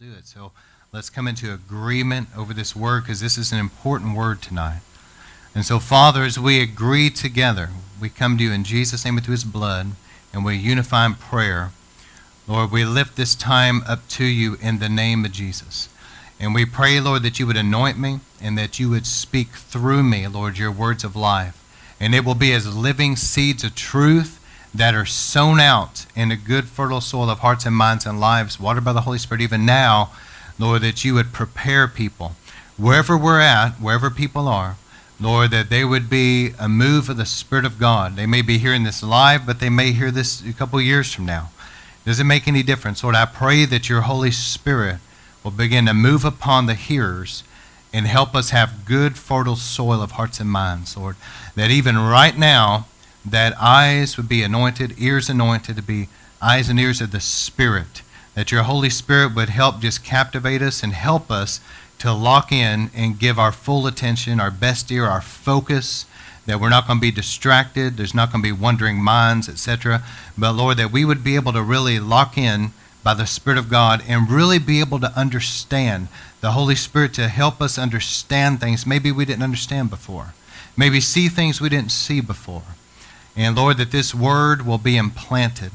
do it. So let's come into agreement over this word because this is an important word tonight. And so, Father, as we agree together, we come to you in Jesus' name and through his blood, and we unify in prayer. Lord, we lift this time up to you in the name of Jesus. And we pray, Lord, that you would anoint me and that you would speak through me, Lord, your words of life. And it will be as living seeds of truth that are sown out in a good, fertile soil of hearts and minds and lives, watered by the Holy Spirit, even now, Lord, that you would prepare people wherever we're at, wherever people are, Lord, that they would be a move of the Spirit of God. They may be hearing this live, but they may hear this a couple years from now. Does it make any difference? Lord, I pray that your Holy Spirit will begin to move upon the hearers and help us have good, fertile soil of hearts and minds, Lord. That even right now, that eyes would be anointed, ears anointed to be eyes and ears of the Spirit. That your Holy Spirit would help just captivate us and help us to lock in and give our full attention, our best ear, our focus. That we're not going to be distracted. There's not going to be wandering minds, etc. But Lord, that we would be able to really lock in by the Spirit of God and really be able to understand the Holy Spirit to help us understand things maybe we didn't understand before. Maybe see things we didn't see before. And Lord, that this word will be implanted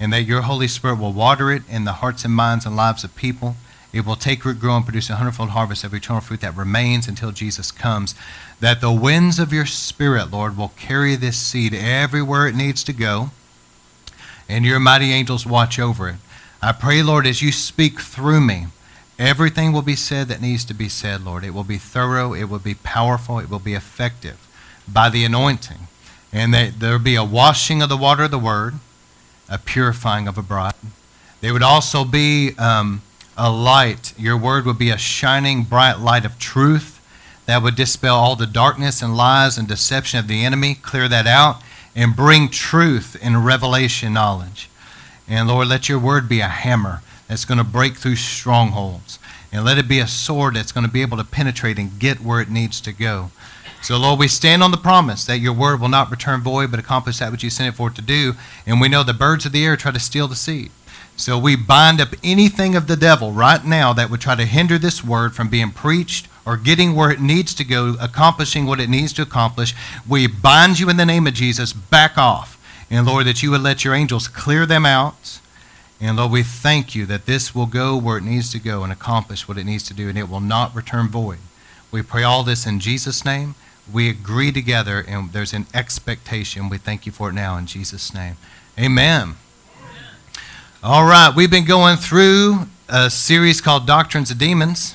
and that your Holy Spirit will water it in the hearts and minds and lives of people. It will take root, grow, and produce a hundredfold harvest of eternal fruit that remains until Jesus comes. That the winds of your Spirit, Lord, will carry this seed everywhere it needs to go, and your mighty angels watch over it. I pray, Lord, as you speak through me, everything will be said that needs to be said, Lord. It will be thorough, it will be powerful, it will be effective by the anointing and that there would be a washing of the water of the word, a purifying of a bride. There would also be um, a light. Your word would be a shining, bright light of truth that would dispel all the darkness and lies and deception of the enemy, clear that out, and bring truth and revelation knowledge. And Lord, let your word be a hammer that's going to break through strongholds. And let it be a sword that's going to be able to penetrate and get where it needs to go. So, Lord, we stand on the promise that your word will not return void, but accomplish that which you sent it for it to do. And we know the birds of the air try to steal the seed. So we bind up anything of the devil right now that would try to hinder this word from being preached or getting where it needs to go, accomplishing what it needs to accomplish. We bind you in the name of Jesus. Back off. And Lord, that you would let your angels clear them out. And Lord, we thank you that this will go where it needs to go and accomplish what it needs to do, and it will not return void. We pray all this in Jesus' name we agree together and there's an expectation. We thank you for it now in Jesus' name. Amen. Amen. All right, we've been going through a series called Doctrines of Demons.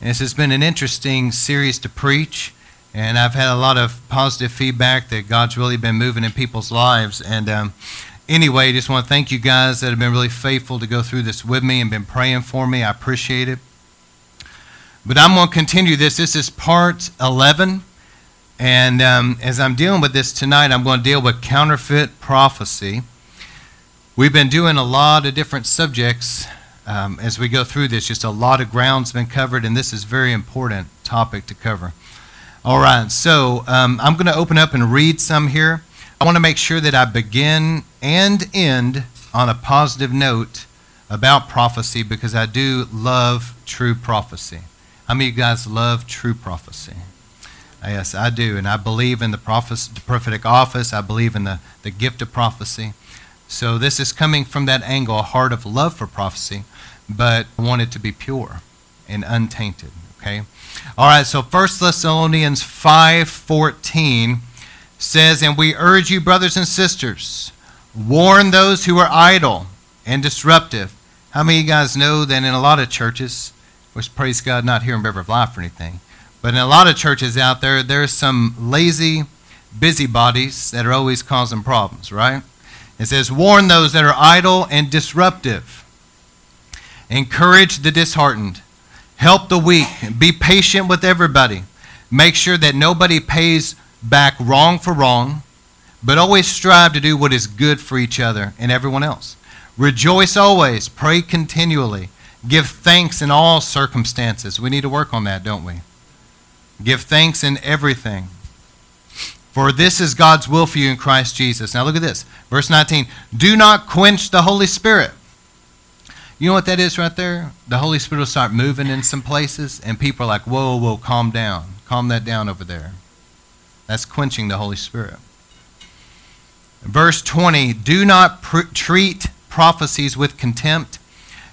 And this has been an interesting series to preach. And I've had a lot of positive feedback that God's really been moving in people's lives. And um, anyway, just want to thank you guys that have been really faithful to go through this with me and been praying for me. I appreciate it. But I'm going to continue this. This is part 11 and um, as I'm dealing with this tonight, I'm going to deal with counterfeit prophecy. We've been doing a lot of different subjects um, as we go through this. Just a lot of ground's been covered, and this is a very important topic to cover. All right, so um, I'm going to open up and read some here. I want to make sure that I begin and end on a positive note about prophecy because I do love true prophecy. How many of you guys love true prophecy? Yes, I do. And I believe in the, the prophetic office. I believe in the, the gift of prophecy. So this is coming from that angle, a heart of love for prophecy, but I want it to be pure and untainted. Okay? All right, so 1 Thessalonians 5.14 says, And we urge you, brothers and sisters, warn those who are idle and disruptive. How many of you guys know that in a lot of churches, which praise God, not here in River of Life or anything, but in a lot of churches out there, there's some lazy busybodies that are always causing problems, right? It says, warn those that are idle and disruptive. Encourage the disheartened. Help the weak. Be patient with everybody. Make sure that nobody pays back wrong for wrong, but always strive to do what is good for each other and everyone else. Rejoice always. Pray continually. Give thanks in all circumstances. We need to work on that, don't we? Give thanks in everything. For this is God's will for you in Christ Jesus. Now look at this. Verse 19. Do not quench the Holy Spirit. You know what that is right there? The Holy Spirit will start moving in some places, and people are like, whoa, whoa, calm down. Calm that down over there. That's quenching the Holy Spirit. Verse 20 Do not pr- treat prophecies with contempt.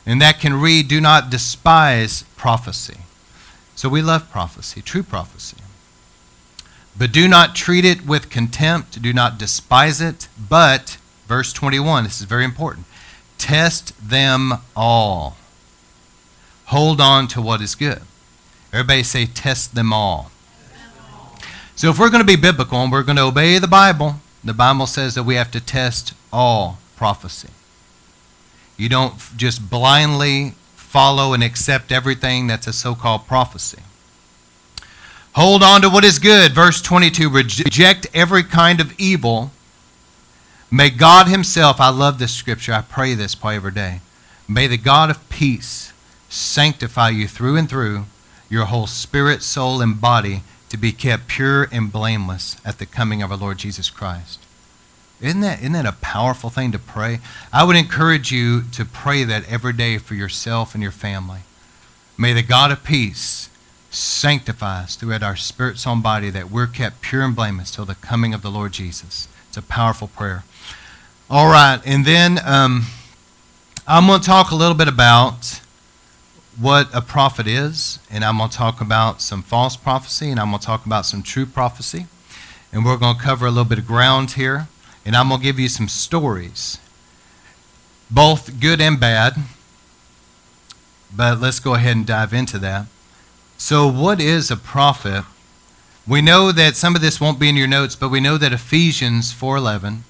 And that can read, Do not despise prophecy. So we love prophecy, true prophecy. But do not treat it with contempt. Do not despise it. But, verse 21, this is very important test them all. Hold on to what is good. Everybody say, test them all. So if we're going to be biblical and we're going to obey the Bible, the Bible says that we have to test all prophecy. You don't just blindly follow and accept everything that's a so called prophecy. Hold on to what is good. Verse 22 reject every kind of evil. May God Himself, I love this scripture, I pray this probably every day. May the God of peace sanctify you through and through, your whole spirit, soul, and body to be kept pure and blameless at the coming of our Lord Jesus Christ. Isn't that, isn't that a powerful thing to pray? I would encourage you to pray that every day for yourself and your family. May the God of peace sanctify us throughout our spirit, soul, and body that we're kept pure and blameless till the coming of the Lord Jesus. It's a powerful prayer. All right, and then um, I'm going to talk a little bit about what a prophet is, and I'm going to talk about some false prophecy, and I'm going to talk about some true prophecy. And we're going to cover a little bit of ground here, and I'm going to give you some stories, both good and bad. But let's go ahead and dive into that. So, what is a prophet? We know that some of this won't be in your notes, but we know that Ephesians 4:11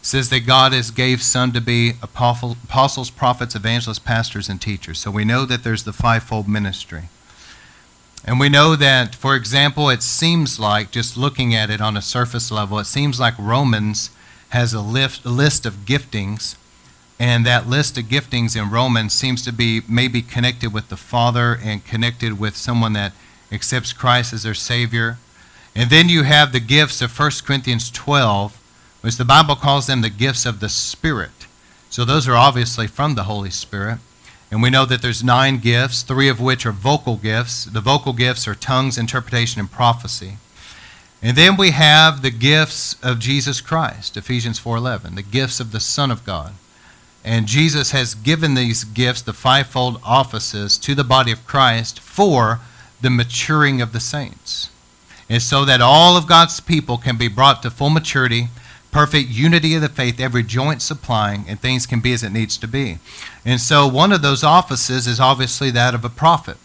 says that God has gave some to be apostles, prophets, evangelists, pastors, and teachers. So we know that there's the fivefold ministry. And we know that, for example, it seems like, just looking at it on a surface level, it seems like Romans has a, lift, list of giftings, and that list of giftings in Romans seems to be maybe connected with the Father and connected with someone that accepts Christ as their Savior. And then you have the gifts of 1 Corinthians 12, which the Bible calls them the gifts of the Spirit. So those are obviously from the Holy Spirit. And we know that there's nine gifts, three of which are vocal gifts. The vocal gifts are tongues, interpretation, and prophecy. And then we have the gifts of Jesus Christ, Ephesians 4:11, the gifts of the Son of God. And Jesus has given these gifts, the fivefold offices, to the body of Christ for the maturing of the saints. And so that all of God's people can be brought to full maturity perfect unity of the faith, every joint supplying, and things can be as it needs to be. And so one of those offices is obviously that of a prophet.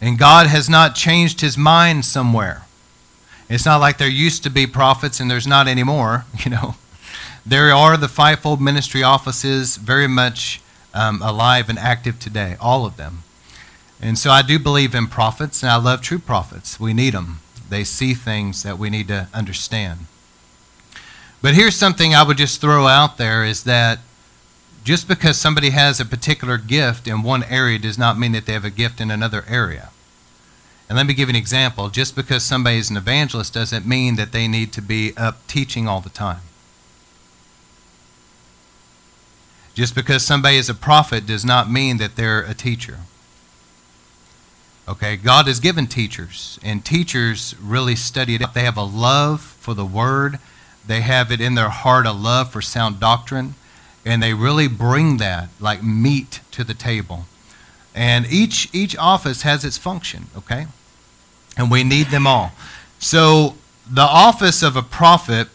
And God has not changed his mind somewhere. It's not like there used to be prophets and there's not anymore, you know. There are the fivefold ministry offices very much um, alive and active today, all of them. And so I do believe in prophets, and I love true prophets. We need them. They see things that we need to understand. But here's something I would just throw out there is that just because somebody has a particular gift in one area does not mean that they have a gift in another area. And let me give you an example. Just because somebody is an evangelist doesn't mean that they need to be up teaching all the time. Just because somebody is a prophet does not mean that they're a teacher. Okay, God has given teachers, and teachers really study it. They have a love for the Word they have it in their heart a love for sound doctrine, and they really bring that like meat to the table. And each each office has its function, okay? And we need them all. So the office of a prophet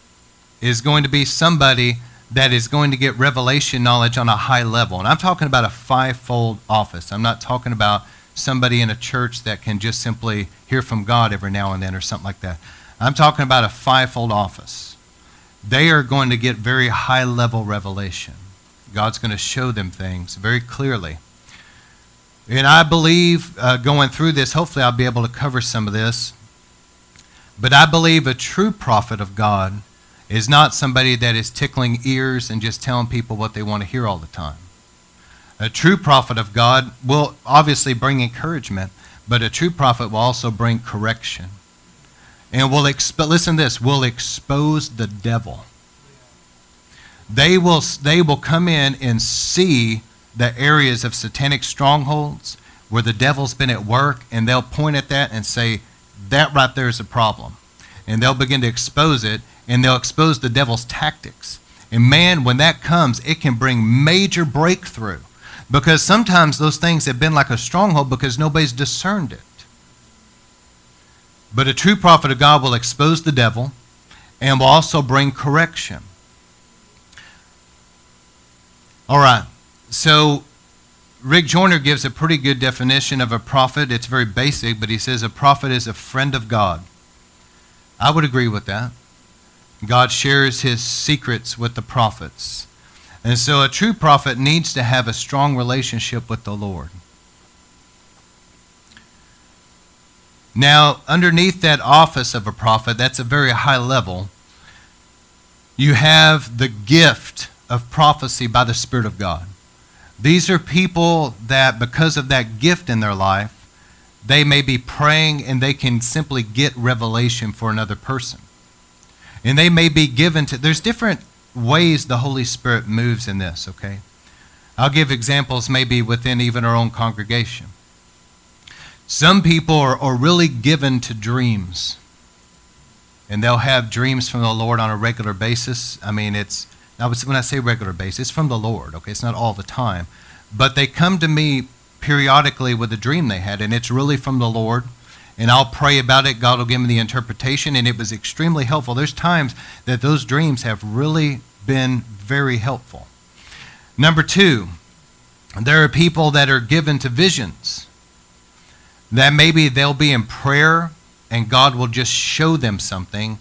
is going to be somebody that is going to get revelation knowledge on a high level. And I'm talking about a fivefold office. I'm not talking about somebody in a church that can just simply hear from God every now and then or something like that. I'm talking about a fivefold office they are going to get very high level revelation. God's going to show them things very clearly. And I believe uh, going through this, hopefully, I'll be able to cover some of this. But I believe a true prophet of God is not somebody that is tickling ears and just telling people what they want to hear all the time. A true prophet of God will obviously bring encouragement, but a true prophet will also bring correction and will expo- listen to this will expose the devil they will they will come in and see the areas of satanic strongholds where the devil's been at work, and they'll point at that and say, That right there is a problem. And they'll begin to expose it, and they'll expose the devil's tactics. And man, when that comes, it can bring major breakthrough. Because sometimes those things have been like a stronghold because nobody's discerned it. But a true prophet of God will expose the devil and will also bring correction. All right. So Rick Joyner gives a pretty good definition of a prophet. It's very basic, but he says a prophet is a friend of God. I would agree with that. God shares his secrets with the prophets. And so a true prophet needs to have a strong relationship with the Lord. Now, underneath that office of a prophet, that's a very high level, you have the gift of prophecy by the Spirit of God. These are people that, because of that gift in their life, they may be praying and they can simply get revelation for another person. And they may be given to, there's different ways the Holy Spirit moves in this, okay? I'll give examples maybe within even our own congregation. Some people are, are really given to dreams. And they'll have dreams from the Lord on a regular basis. I mean, it's, now when I say regular basis, it's from the Lord, okay? It's not all the time. But they come to me periodically with a dream they had, and it's really from the Lord. And I'll pray about it. God will give me the interpretation, and it was extremely helpful. There's times that those dreams have really been very helpful. Number two, there are people that are given to visions that maybe they'll be in prayer and God will just show them something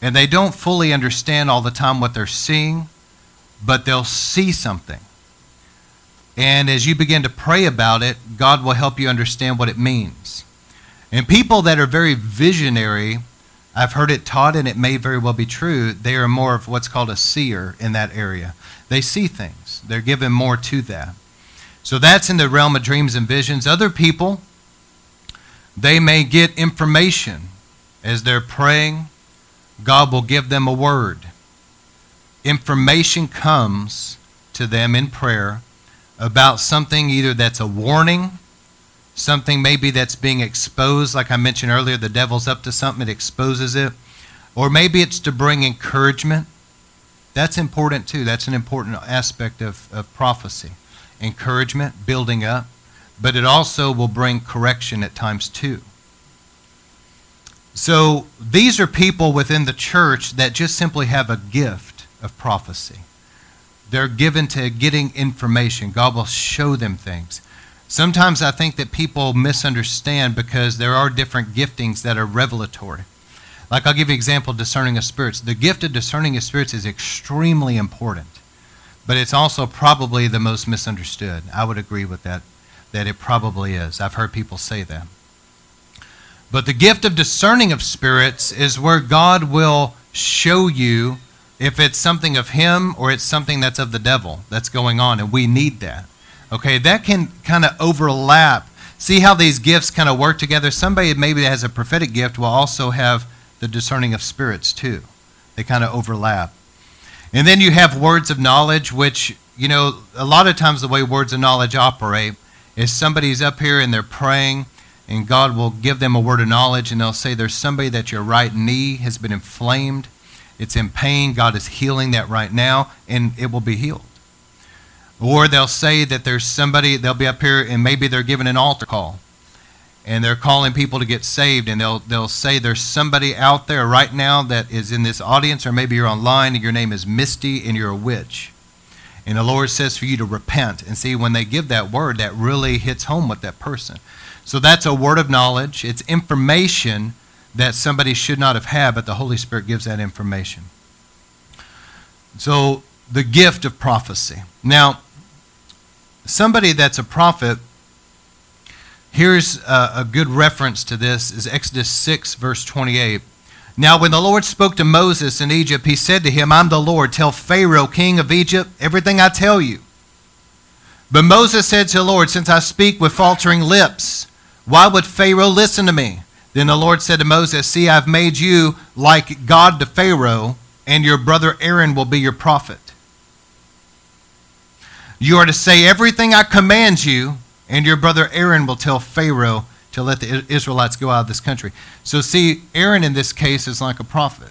and they don't fully understand all the time what they're seeing, but they'll see something. And as you begin to pray about it, God will help you understand what it means. And people that are very visionary, I've heard it taught, and it may very well be true, they are more of what's called a seer in that area. They see things, they're given more to that. So that's in the realm of dreams and visions. Other people, they may get information as they're praying. God will give them a word. Information comes to them in prayer about something either that's a warning, something maybe that's being exposed, like I mentioned earlier, the devil's up to something, it exposes it, or maybe it's to bring encouragement. That's important too. That's an important aspect of, of prophecy. Encouragement, building up but it also will bring correction at times too. So these are people within the church that just simply have a gift of prophecy. They're given to getting information. God will show them things. Sometimes I think that people misunderstand because there are different giftings that are revelatory. Like I'll give you an example discerning of spirits. The gift of discerning of spirits is extremely important, but it's also probably the most misunderstood. I would agree with that that it probably is. I've heard people say that. But the gift of discerning of spirits is where God will show you if it's something of Him or it's something that's of the devil that's going on, and we need that. Okay, that can kind of overlap. See how these gifts kind of work together? Somebody maybe that has a prophetic gift will also have the discerning of spirits too. They kind of overlap. And then you have words of knowledge, which, you know, a lot of times the way words of knowledge operate is somebody's up here and they're praying and God will give them a word of knowledge and they'll say there's somebody that your right knee has been inflamed. It's in pain. God is healing that right now and it will be healed. Or they'll say that there's somebody, they'll be up here and maybe they're giving an altar call and they're calling people to get saved and they'll, they'll say there's somebody out there right now that is in this audience or maybe you're online and your name is Misty and you're a witch and the Lord says for you to repent. And see, when they give that word, that really hits home with that person. So that's a word of knowledge. It's information that somebody should not have had, but the Holy Spirit gives that information. So the gift of prophecy. Now, somebody that's a prophet, here's a, a good reference to this is Exodus 6, verse 28. Now, when the Lord spoke to Moses in Egypt, he said to him, I'm the Lord. Tell Pharaoh, king of Egypt, everything I tell you. But Moses said to the Lord, Since I speak with faltering lips, why would Pharaoh listen to me? Then the Lord said to Moses, See, I've made you like God to Pharaoh, and your brother Aaron will be your prophet. You are to say everything I command you, and your brother Aaron will tell Pharaoh to let the Israelites go out of this country. So, see, Aaron in this case is like a prophet.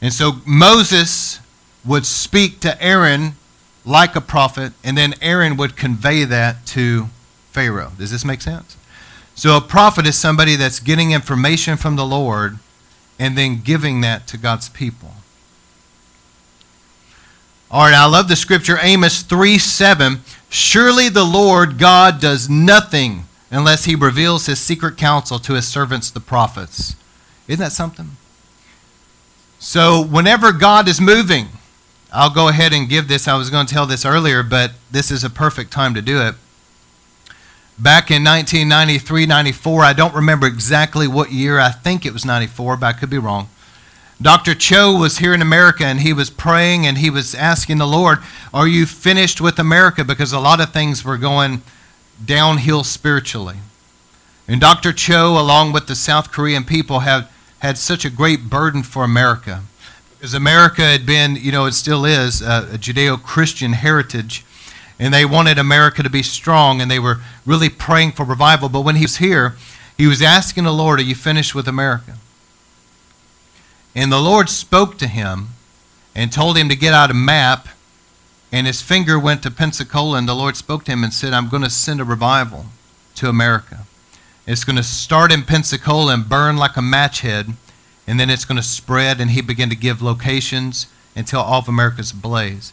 And so Moses would speak to Aaron like a prophet, and then Aaron would convey that to Pharaoh. Does this make sense? So, a prophet is somebody that's getting information from the Lord and then giving that to God's people. All right, I love the scripture, Amos 3 7. Surely the Lord God does nothing unless he reveals his secret counsel to his servants, the prophets. Isn't that something? So, whenever God is moving, I'll go ahead and give this. I was going to tell this earlier, but this is a perfect time to do it. Back in 1993 94, I don't remember exactly what year. I think it was 94, but I could be wrong. Dr. Cho was here in America and he was praying and he was asking the Lord, Are you finished with America? Because a lot of things were going downhill spiritually. And Dr. Cho, along with the South Korean people, have had such a great burden for America. Because America had been, you know, it still is, uh, a, a Judeo Christian heritage. And they wanted America to be strong and they were really praying for revival. But when he was here, he was asking the Lord, Are you finished with America? And the Lord spoke to him and told him to get out a map. And his finger went to Pensacola, and the Lord spoke to him and said, I'm going to send a revival to America. It's going to start in Pensacola and burn like a match head, and then it's going to spread. And he began to give locations until all of America's ablaze.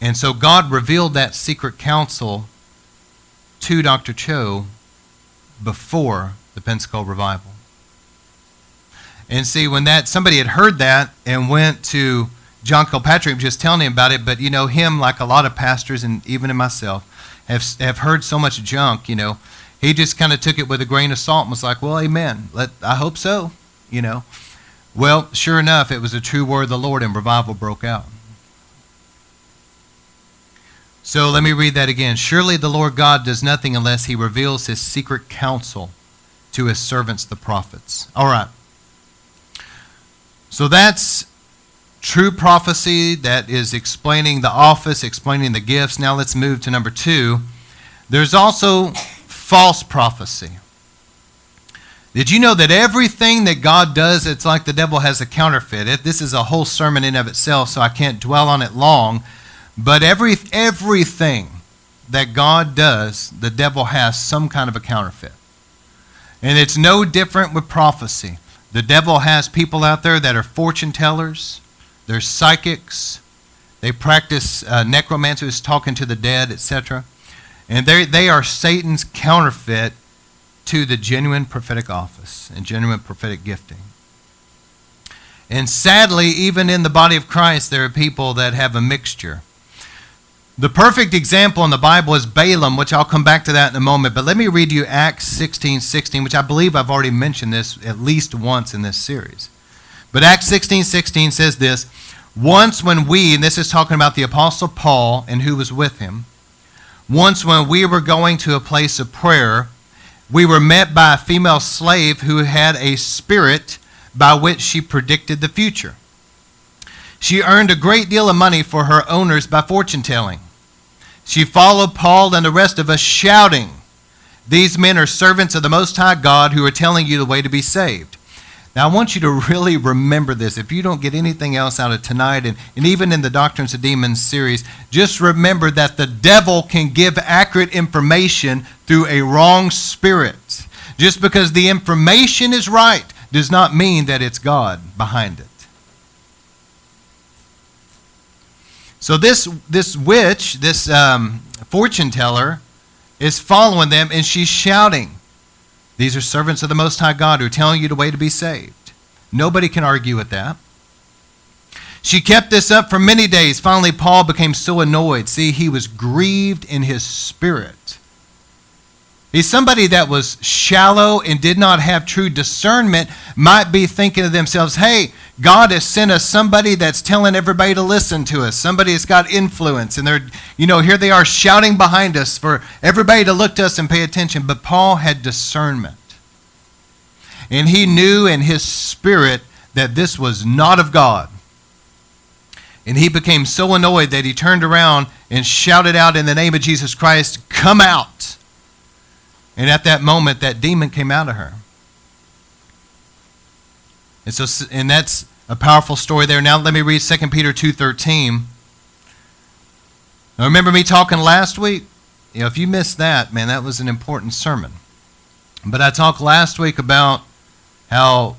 And so God revealed that secret counsel to Dr. Cho before the Pensacola revival. And see, when that somebody had heard that and went to John Kilpatrick, just telling him about it, but you know, him, like a lot of pastors and even in myself, have, have heard so much junk, you know, he just kind of took it with a grain of salt and was like, well, amen. Let, I hope so, you know. Well, sure enough, it was a true word of the Lord and revival broke out. So let me read that again. Surely the Lord God does nothing unless he reveals his secret counsel to his servants, the prophets. All right. So that's true prophecy that is explaining the office, explaining the gifts. Now let's move to number two. There's also false prophecy. Did you know that everything that God does, it's like the devil has a counterfeit? It, this is a whole sermon in of itself, so I can't dwell on it long. But every, everything that God does, the devil has some kind of a counterfeit. And it's no different with prophecy. The devil has people out there that are fortune tellers, they're psychics, they practice uh, necromancers, talking to the dead, etc. And they, they are Satan's counterfeit to the genuine prophetic office and genuine prophetic gifting. And sadly, even in the body of Christ, there are people that have a mixture. The perfect example in the Bible is Balaam, which I'll come back to that in a moment. But let me read you Acts 16 16, which I believe I've already mentioned this at least once in this series. But Acts 16 16 says this Once when we, and this is talking about the Apostle Paul and who was with him, once when we were going to a place of prayer, we were met by a female slave who had a spirit by which she predicted the future. She earned a great deal of money for her owners by fortune telling. She followed Paul and the rest of us, shouting, These men are servants of the Most High God who are telling you the way to be saved. Now, I want you to really remember this. If you don't get anything else out of tonight, and, and even in the Doctrines of Demons series, just remember that the devil can give accurate information through a wrong spirit. Just because the information is right does not mean that it's God behind it. So this this witch, this um, fortune teller, is following them, and she's shouting, "These are servants of the Most High God who are telling you the way to be saved." Nobody can argue with that. She kept this up for many days. Finally, Paul became so annoyed. See, he was grieved in his spirit He's somebody that was shallow and did not have true discernment, might be thinking to themselves, hey, God has sent us somebody that's telling everybody to listen to us, somebody that's got influence. And they're, you know, here they are shouting behind us for everybody to look to us and pay attention. But Paul had discernment. And he knew in his spirit that this was not of God. And he became so annoyed that he turned around and shouted out in the name of Jesus Christ, Come out! And at that moment, that demon came out of her. And so, and that's a powerful story there. Now let me read 2 Peter 2.13. Now remember me talking last week? You know, if you missed that, man, that was an important sermon. But I talked last week about how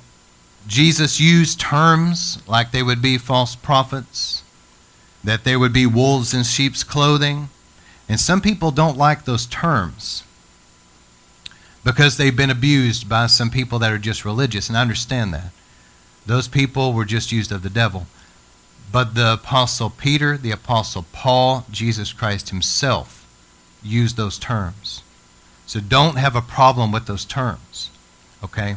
Jesus used terms like they would be false prophets, that there would be wolves in sheep's clothing. And some people don't like those terms because they've been abused by some people that are just religious, and I understand that. Those people were just used of the devil. But the Apostle Peter, the Apostle Paul, Jesus Christ himself used those terms. So don't have a problem with those terms. Okay?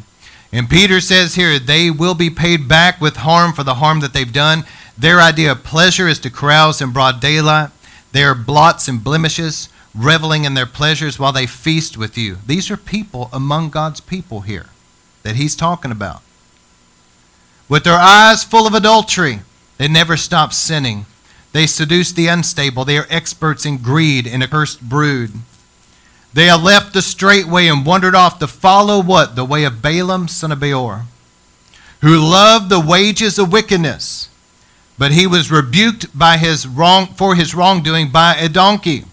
And Peter says here, they will be paid back with harm for the harm that they've done. Their idea of pleasure is to carouse in broad daylight. They are blots and blemishes, reveling in their pleasures while they feast with you. These are people among God's people here that he's talking about. With their eyes full of adultery, they never stop sinning. They seduce the unstable. They are experts in greed and a cursed brood. They have left the straight way and wandered off to follow what? The way of Balaam, son of Beor, who loved the wages of wickedness. But he was rebuked by his wrong, for his wrongdoing by a donkey,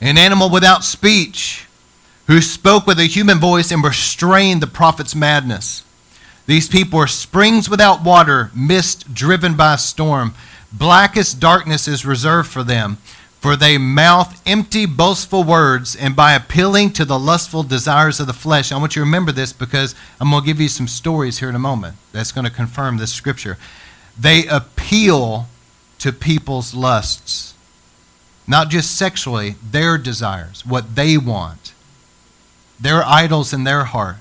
an animal without speech, who spoke with a human voice and restrained the prophet's madness. These people are springs without water, mist driven by a storm. Blackest darkness is reserved for them for they mouth empty, boastful words, and by appealing to the lustful desires of the flesh. I want you to remember this because I'm going to give you some stories here in a moment that's going to confirm this scripture. They appeal to people's lusts, not just sexually, their desires, what they want, their idols in their heart.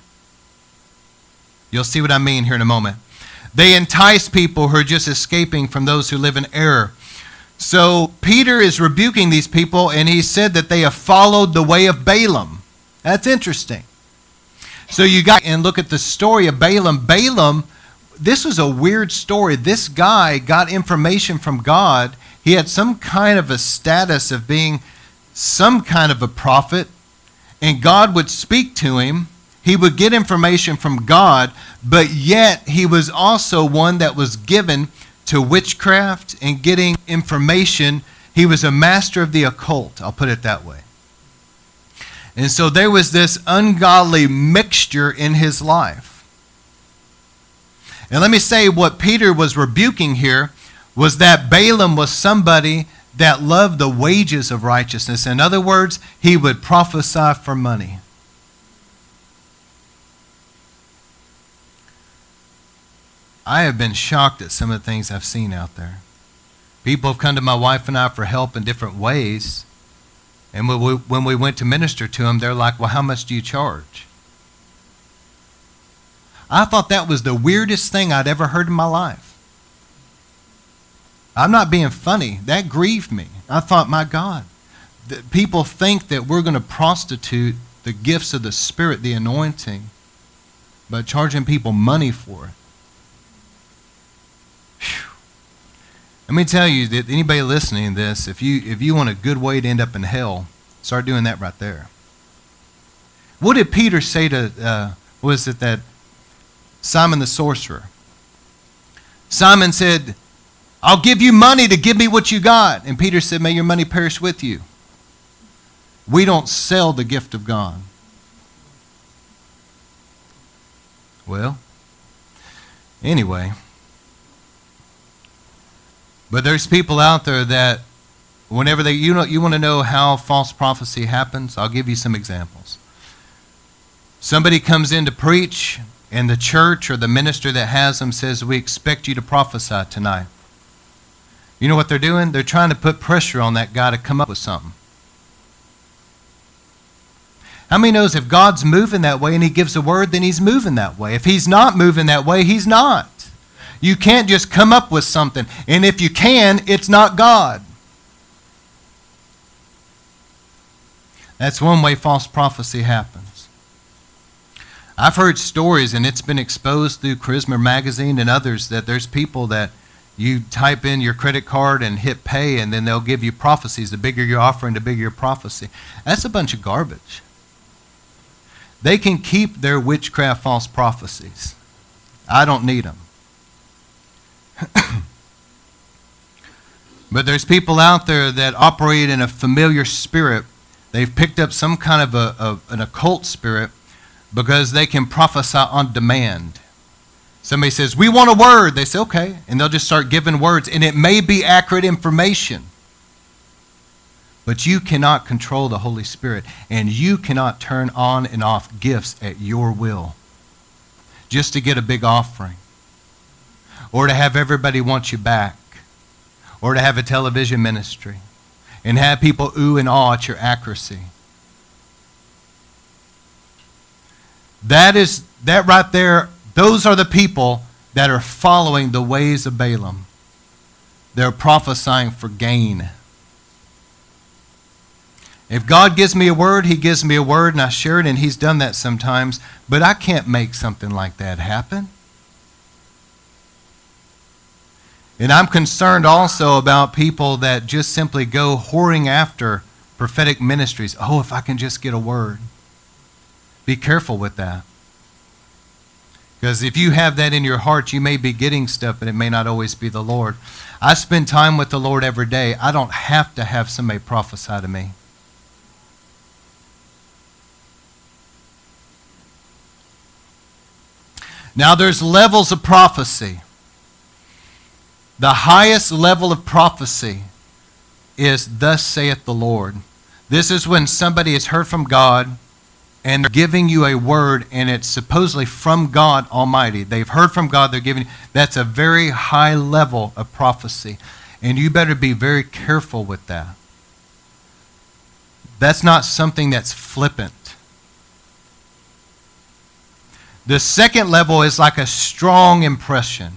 You'll see what I mean here in a moment. They entice people who are just escaping from those who live in error. So Peter is rebuking these people, and he said that they have followed the way of Balaam. That's interesting. So you got and look at the story of Balaam. Balaam, this was a weird story. This guy got information from God. He had some kind of a status of being some kind of a prophet, and God would speak to him. He would get information from God, but yet he was also one that was given to witchcraft and getting information. He was a master of the occult, I'll put it that way. And so there was this ungodly mixture in his life. And let me say what Peter was rebuking here was that Balaam was somebody that loved the wages of righteousness. In other words, he would prophesy for money. I have been shocked at some of the things I've seen out there. People have come to my wife and I for help in different ways. And when we, when we went to minister to them, they're like, Well, how much do you charge? I thought that was the weirdest thing I'd ever heard in my life. I'm not being funny. That grieved me. I thought, My God, people think that we're going to prostitute the gifts of the Spirit, the anointing, by charging people money for it. Let me tell you that anybody listening to this, if you if you want a good way to end up in hell, start doing that right there. What did Peter say to uh, was it that Simon the sorcerer? Simon said, "I'll give you money to give me what you got," and Peter said, "May your money perish with you." We don't sell the gift of God. Well, anyway. But there's people out there that whenever they you know you want to know how false prophecy happens, I'll give you some examples. Somebody comes in to preach and the church or the minister that has them says, "We expect you to prophesy tonight." You know what they're doing? They're trying to put pressure on that guy to come up with something. How many knows if God's moving that way and he gives a word, then he's moving that way. If he's not moving that way, he's not. You can't just come up with something. And if you can, it's not God. That's one way false prophecy happens. I've heard stories, and it's been exposed through Charisma Magazine and others, that there's people that You type in your credit card and hit pay, and then they'll give you prophecies. The bigger your offering, the bigger your prophecy. That's a bunch of garbage. They can keep their witchcraft false prophecies. I don't need them. but there's people out there that operate in a familiar spirit. They've picked up some kind of a, a, an occult spirit because they can prophesy on demand. Somebody says, We want a word. They say, Okay. And they'll just start giving words. And it may be accurate information. But you cannot control the Holy Spirit. And you cannot turn on and off gifts at your will just to get a big offering or to have everybody want you back or to have a television ministry and have people ooh and awe at your accuracy. That is that right there those are the people that are following the ways of Balaam. They're prophesying for gain. If God gives me a word, He gives me a word and I share it, and He's done that sometimes, but I can't make something like that happen. And I'm concerned also about people that just simply go whoring after prophetic ministries. Oh, if I can just get a word. Be careful with that. Because if you have that in your heart, you may be getting stuff, but it may not always be the Lord. I spend time with the Lord every day. I don't have to have somebody prophesy to me. Now, there's levels of prophecy. The highest level of prophecy is, Thus saith the Lord. This is when somebody has heard from God and they're giving you a word and it's supposedly from God Almighty. They've heard from God, they're giving that's a very high level of prophecy. And you better be very careful with that. That's not something that's flippant. The second level is like a strong impression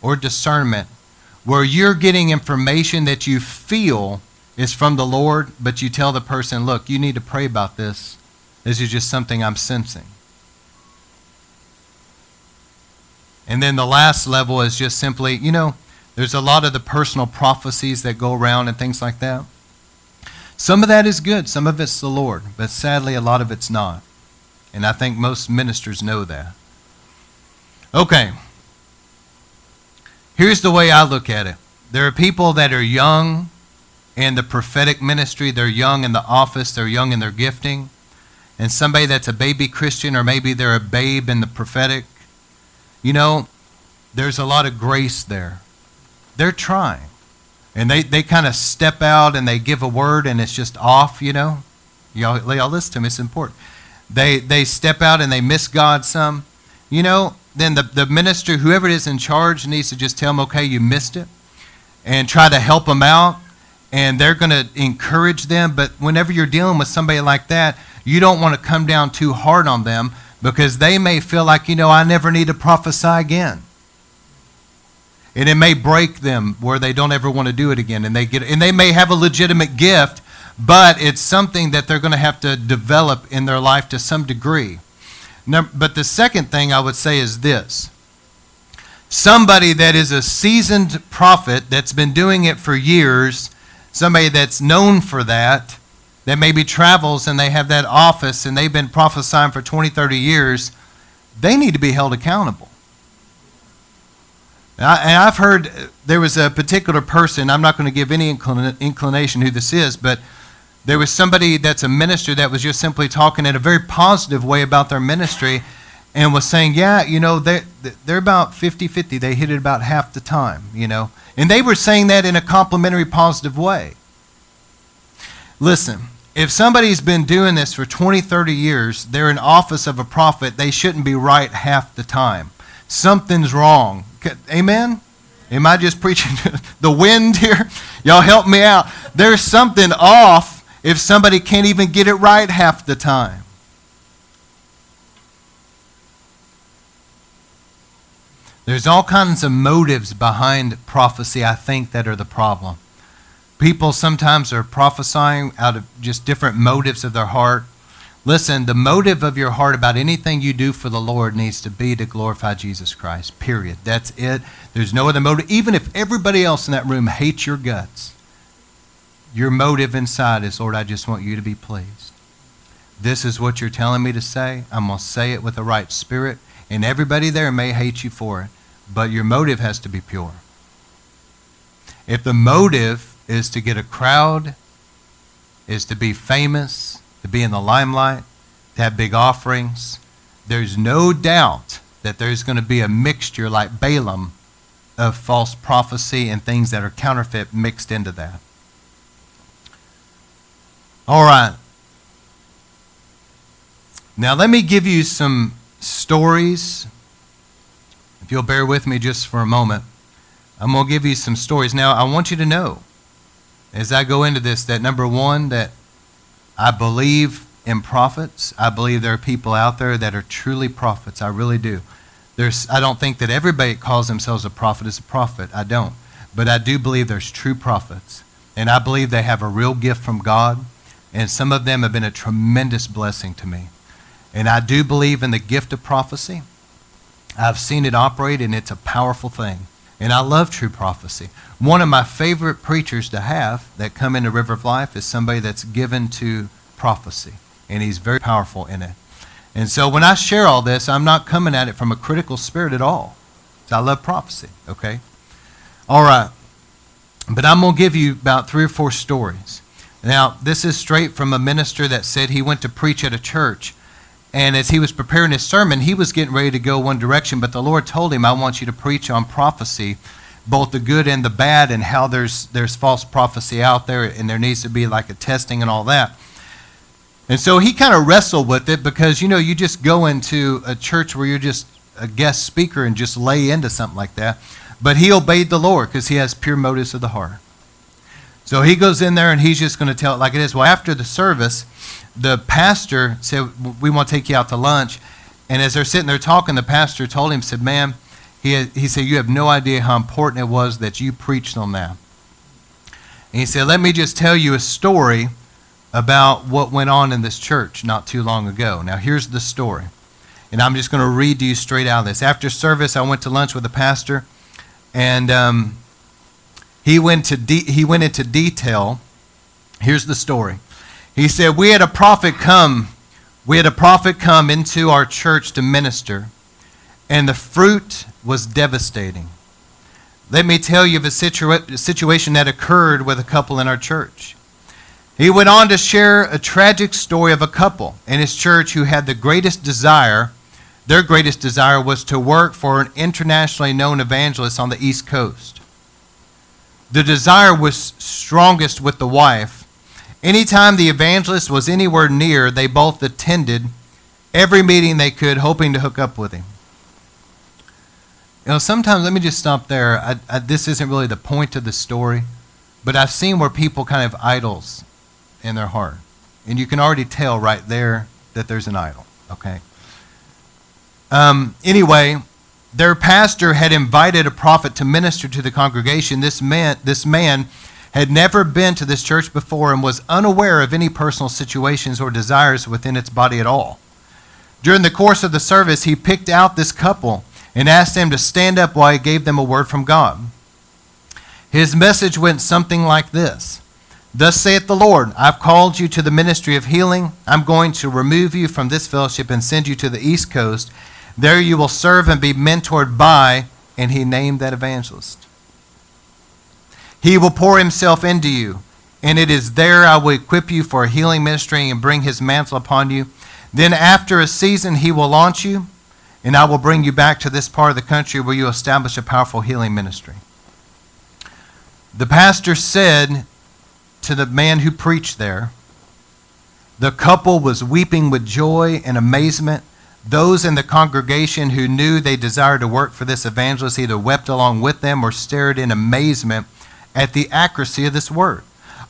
or discernment where you're getting information that you feel is from the Lord, but you tell the person, look, you need to pray about this this is just something I'm sensing. And then the last level is just simply, you know, there's a lot of the personal prophecies that go around and things like that. Some of that is good, some of it's the Lord, but sadly, a lot of it's not. And I think most ministers know that. Okay. Here's the way I look at it there are people that are young in the prophetic ministry, they're young in the office, they're young in their gifting and somebody that's a baby Christian or maybe they're a babe in the prophetic, you know, there's a lot of grace there. They're trying. And they, they kind of step out and they give a word and it's just off, you know. Y'all, y'all listen to me, it's important. They, they step out and they miss God some. You know, then the, the minister, whoever it is in charge, needs to just tell them, okay, you missed it, and try to help them out. And they're going to encourage them. But whenever you're dealing with somebody like that, you don't want to come down too hard on them because they may feel like, you know, I never need to prophesy again. And it may break them where they don't ever want to do it again. And they get and they may have a legitimate gift, but it's something that they're going to have to develop in their life to some degree. Now, but the second thing I would say is this. Somebody that is a seasoned prophet that's been doing it for years, somebody that's known for that, that maybe travels and they have that office and they've been prophesying for 20, 30 years, they need to be held accountable. And I've heard uh, there was a particular person, I'm not going to give any inclination who this is, but there was somebody that's a minister that was just simply talking in a very positive way about their ministry and was saying, yeah, you know, they're, they're about 50 50. They hit it about half the time, you know. And they were saying that in a complimentary, positive way. Listen, if somebody's been doing this for 20, 30 years, they're in office of a prophet, they shouldn't be right half the time. Something's wrong. Amen? Am I just preaching the wind here? Y'all help me out. There's something off if somebody can't even get it right half the time. There's all kinds of motives behind prophecy, I think, that are the problem. People sometimes are prophesying out of just different motives of their heart. Listen, the motive of your heart about anything you do for the Lord needs to be to glorify Jesus Christ. Period. That's it. There's no other motive. Even if everybody else in that room hates your guts, your motive inside is, Lord, I just want you to be pleased. This is what you're telling me to say. I'm going to say it with the right spirit. And everybody there may hate you for it, but your motive has to be pure. If the motive is to get a crowd, is to be famous, to be in the limelight, to have big offerings. There's no doubt that there's going to be a mixture like Balaam of false prophecy and things that are counterfeit mixed into that. All right. Now, let me give you some stories. If you'll bear with me just for a moment, I'm going to give you some stories. Now, I want you to know, as I go into this, that number one, that I believe in prophets. I believe there are people out there that are truly prophets. I really do. There's, I don't think that everybody that calls themselves a prophet is a prophet. I don't. But I do believe there's true prophets. And I believe they have a real gift from God. And some of them have been a tremendous blessing to me. And I do believe in the gift of prophecy. I've seen it operate, and it's a powerful thing. And I love true prophecy. One of my favorite preachers to have that come into River of Life is somebody that's given to prophecy, and he's very powerful in it. And so when I share all this, I'm not coming at it from a critical spirit at all. I love prophecy, okay? All right. But I'm going to give you about three or four stories. Now, this is straight from a minister that said he went to preach at a church. And as he was preparing his sermon, he was getting ready to go one direction, but the Lord told him, I want you to preach on prophecy both the good and the bad and how there's there's false prophecy out there and there needs to be like a testing and all that. And so he kind of wrestled with it because you know you just go into a church where you're just a guest speaker and just lay into something like that. But he obeyed the Lord because he has pure motives of the heart. So he goes in there and he's just going to tell it like it is. Well, after the service, the pastor said, "We want to take you out to lunch." And as they're sitting there talking, the pastor told him, "said Man." He, he said, You have no idea how important it was that you preached on that. And he said, Let me just tell you a story about what went on in this church not too long ago. Now, here's the story. And I'm just going to read to you straight out of this. After service, I went to lunch with the pastor, and um, he, went to de- he went into detail. Here's the story. He said, We had a prophet come. We had a prophet come into our church to minister, and the fruit was devastating. Let me tell you of a situa- situation that occurred with a couple in our church. He went on to share a tragic story of a couple in his church who had the greatest desire. Their greatest desire was to work for an internationally known evangelist on the East Coast. The desire was strongest with the wife. Anytime the evangelist was anywhere near, they both attended every meeting they could, hoping to hook up with him. You know, sometimes, let me just stop there. I, I, this isn't really the point of the story, but I've seen where people kind of idols in their heart. And you can already tell right there that there's an idol, okay? Um, anyway, their pastor had invited a prophet to minister to the congregation. This man, this man had never been to this church before and was unaware of any personal situations or desires within its body at all. During the course of the service, he picked out this couple and asked them to stand up while he gave them a word from God. His message went something like this Thus saith the Lord, I've called you to the ministry of healing. I'm going to remove you from this fellowship and send you to the East Coast. There you will serve and be mentored by, and he named that evangelist. He will pour himself into you, and it is there I will equip you for a healing ministry and bring his mantle upon you. Then, after a season, he will launch you and I will bring you back to this part of the country where you establish a powerful healing ministry. The pastor said to the man who preached there, the couple was weeping with joy and amazement. Those in the congregation who knew they desired to work for this evangelist either wept along with them or stared in amazement at the accuracy of this word.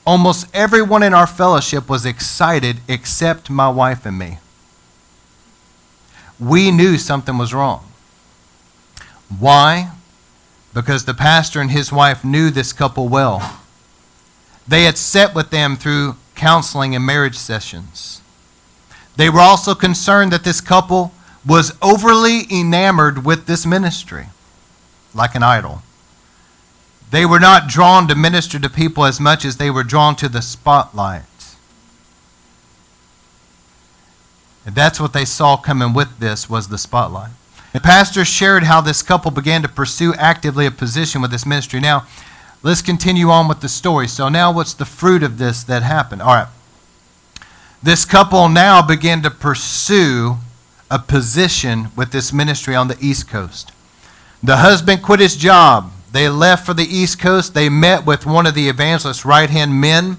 Almost everyone in our fellowship was excited except my wife and me we knew something was wrong. Why? Because the pastor and his wife knew this couple well. They had sat with them through counseling and marriage sessions. They were also concerned that this couple was overly enamored with this ministry, like an idol. They were not drawn to minister to people as much as they were drawn to the spotlight. And that's what they saw coming with this was the spotlight. The pastor shared how this couple began to pursue actively a position with this ministry. Now, let's continue on with the story. So now what's the fruit of this that happened? All right. This couple now began to pursue a position with this ministry on the East Coast. The husband quit his job. They left for the East Coast. They met with one of the evangelist's right hand men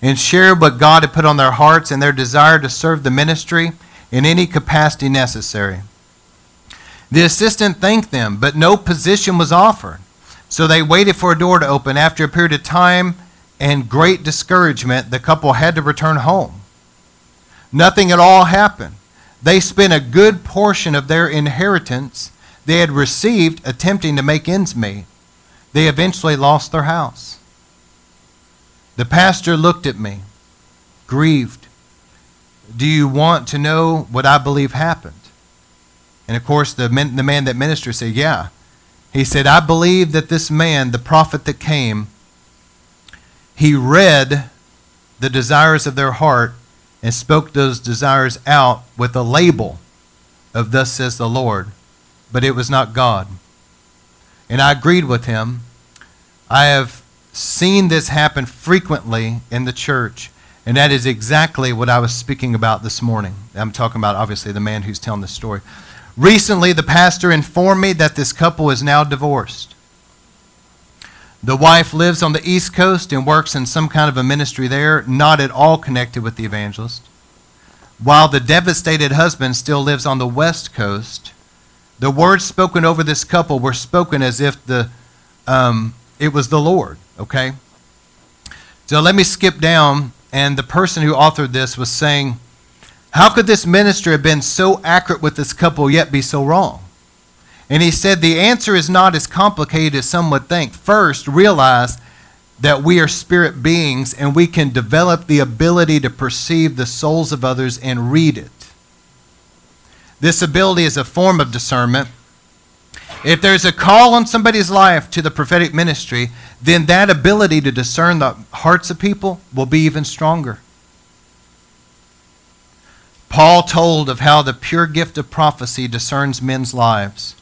and shared what God had put on their hearts and their desire to serve the ministry in any capacity necessary. The assistant thanked them, but no position was offered. So they waited for a door to open. After a period of time and great discouragement, the couple had to return home. Nothing at all happened. They spent a good portion of their inheritance they had received attempting to make ends meet. They eventually lost their house. The pastor looked at me, grieved. Do you want to know what I believe happened? And of course, the, the man that ministered said, Yeah. He said, I believe that this man, the prophet that came, he read the desires of their heart and spoke those desires out with a label of thus says the Lord, but it was not God. And I agreed with him. I have seen this happen frequently in the church, and that is exactly what I was speaking about this morning. I'm talking about, obviously, the man who's telling the story. Recently, the pastor informed me that this couple is now divorced. The wife lives on the East Coast and works in some kind of a ministry there, not at all connected with the evangelist. While the devastated husband still lives on the West Coast, the words spoken over this couple were spoken as if the um, it was the Lord. Okay, so let me skip down, and the person who authored this was saying, "How could this minister have been so accurate with this couple yet be so wrong?" And he said the answer is not as complicated as some would think. First, realize that we are spirit beings and we can develop the ability to perceive the souls of others and read it. This ability is a form of discernment. If there's a call on somebody's life to the prophetic ministry, then that ability to discern the hearts of people will be even stronger. Paul told of how the pure gift of prophecy discerns men's lives.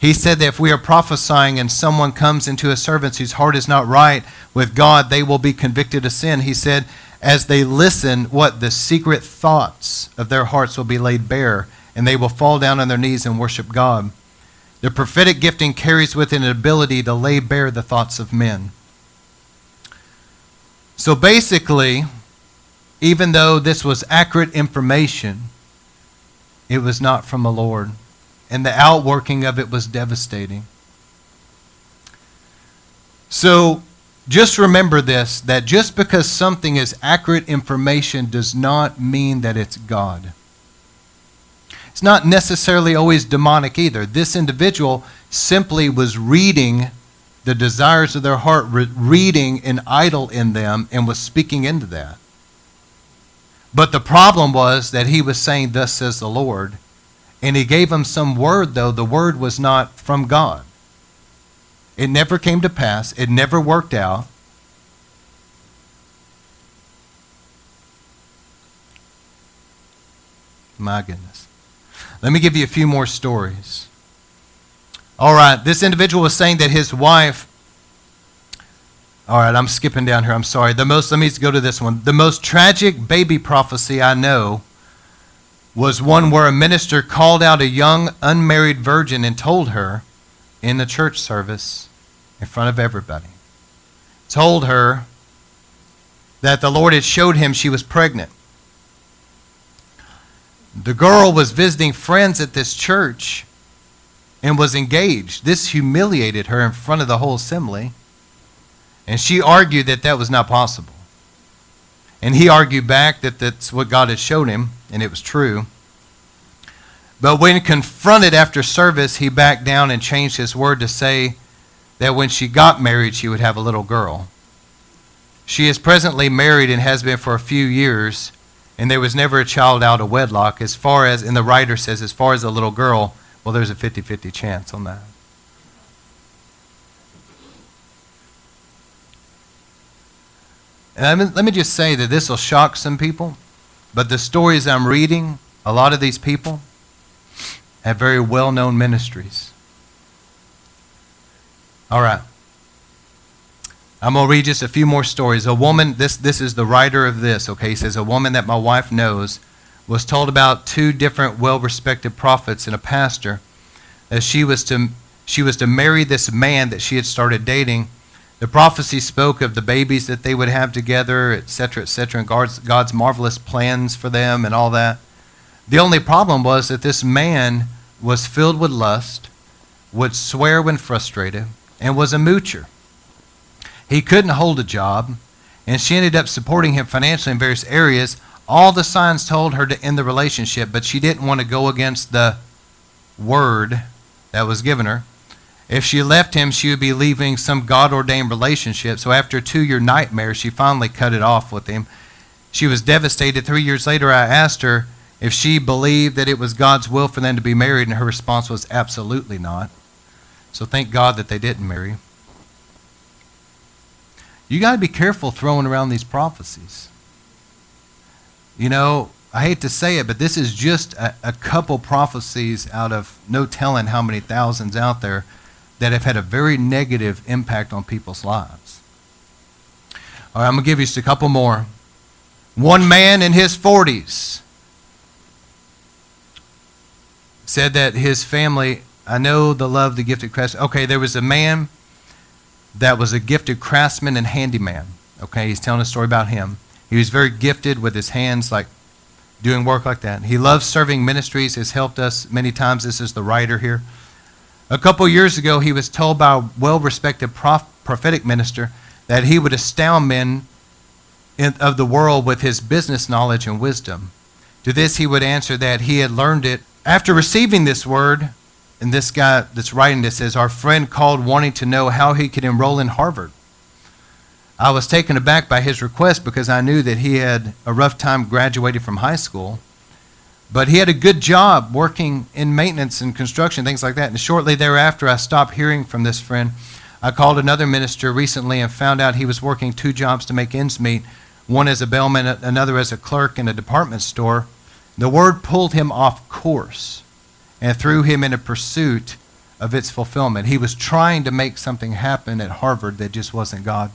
He said that if we are prophesying and someone comes into a servant whose heart is not right with God, they will be convicted of sin. He said, as they listen, what? The secret thoughts of their hearts will be laid bare, and they will fall down on their knees and worship God. The prophetic gifting carries with it an ability to lay bare the thoughts of men. So basically, even though this was accurate information, it was not from the Lord and the outworking of it was devastating. So just remember this that just because something is accurate information does not mean that it's God. It's not necessarily always demonic either. This individual simply was reading the desires of their heart, re- reading an idol in them, and was speaking into that. But the problem was that he was saying, Thus says the Lord, and he gave them some word, though the word was not from God. It never came to pass, it never worked out. My goodness. Let me give you a few more stories. All right, this individual was saying that his wife. All right, I'm skipping down here. I'm sorry. The most, let me go to this one. The most tragic baby prophecy I know was one where a minister called out a young unmarried virgin and told her in the church service in front of everybody, told her that the Lord had showed him she was pregnant. The girl was visiting friends at this church and was engaged. This humiliated her in front of the whole assembly. And she argued that that was not possible. And he argued back that that's what God had shown him, and it was true. But when confronted after service, he backed down and changed his word to say that when she got married, she would have a little girl. She is presently married and has been for a few years, and there was never a child out of wedlock. As far as, and the writer says, as far as a little girl, well, there's a 50 50 chance on that. And let me just say that this will shock some people, but the stories I'm reading, a lot of these people have very well known ministries. All right. I'm going to read just a few more stories. A woman, this, this is the writer of this, okay? He says, A woman that my wife knows was told about two different well respected prophets and a pastor that she was, to, she was to marry this man that she had started dating. The prophecy spoke of the babies that they would have together, etc., etc., and God's, God's marvelous plans for them and all that. The only problem was that this man was filled with lust, would swear when frustrated, and was a moocher. He couldn't hold a job, and she ended up supporting him financially in various areas. All the signs told her to end the relationship, but she didn't want to go against the word that was given her. If she left him, she would be leaving some God ordained relationship. So after a two year nightmare, she finally cut it off with him. She was devastated. Three years later, I asked her if she believed that it was God's will for them to be married, and her response was absolutely not. So thank God that they didn't marry. You got to be careful throwing around these prophecies. You know, I hate to say it, but this is just a, a, couple prophecies out of no telling how many thousands out there that have had a very negative impact on people's lives. All right, I'm going to give you just a couple more. One man in his 40s said that his family, I know the love, the gift of Christ. Okay, there was a man that was a gifted craftsman and handyman. Okay, he's telling a story about him. He was very gifted with his hands, like doing work like that. He loves serving ministries, has helped us many times. This is the writer here. A couple years ago, he was told by a well respected prof- prophetic minister that he would astound men in, of the world with his business knowledge and wisdom. To this, he would answer that he had learned it. After receiving this word, and this guy that's writing this says, Our friend called wanting to know how he could enroll in Harvard. I was taken aback by his request because I knew that he had a rough time graduating from high school. But he had a good job working in maintenance and construction, things like that. And shortly thereafter, I stopped hearing from this friend. I called another minister recently and found out he was working two jobs to make ends meet one as a bellman, another as a clerk in a department store. The word pulled him off course and threw him in a pursuit of its fulfillment. He was trying to make something happen at Harvard that just wasn't God.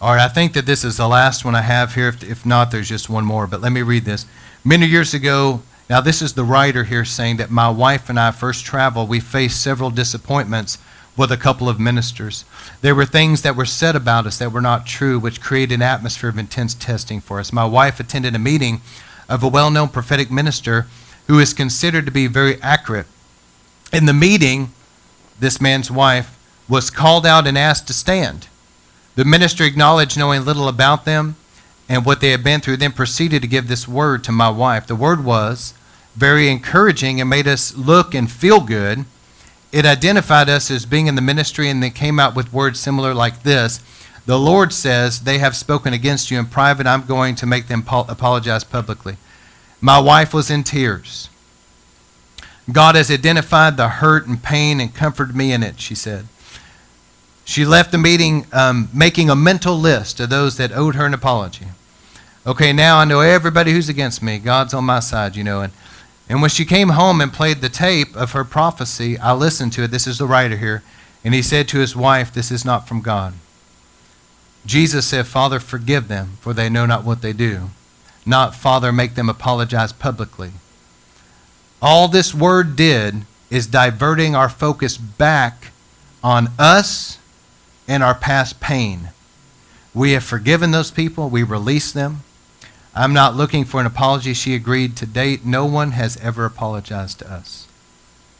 All right, I think that this is the last one I have here. If, if not, there's just one more. But let me read this. Many years ago, now this is the writer here saying that my wife and I first traveled. We faced several disappointments with a couple of ministers. There were things that were said about us that were not true, which created an atmosphere of intense testing for us. My wife attended a meeting of a well known prophetic minister who is considered to be very accurate. In the meeting, this man's wife was called out and asked to stand. The minister acknowledged knowing little about them and what they had been through, then proceeded to give this word to my wife. The word was very encouraging and made us look and feel good it identified us as being in the ministry and they came out with words similar like this The Lord says, They have spoken against you in private. I'm going to make them apologize publicly. My wife was in tears. God has identified the hurt and pain and comforted me in it, she said. She left the meeting um, making a mental list of those that owed her an apology. Okay, now I know everybody who's against me. God's on my side, you know. And and when she came home and played the tape of her prophecy, I listened to it. This is the writer here. And he said to his wife, This is not from God. Jesus said, Father, forgive them, for they know not what they do. Not, Father, make them apologize publicly. All this word did is diverting our focus back on us and our past pain. We have forgiven those people, we release them. I'm not looking for an apology. She agreed to date. No one has ever apologized to us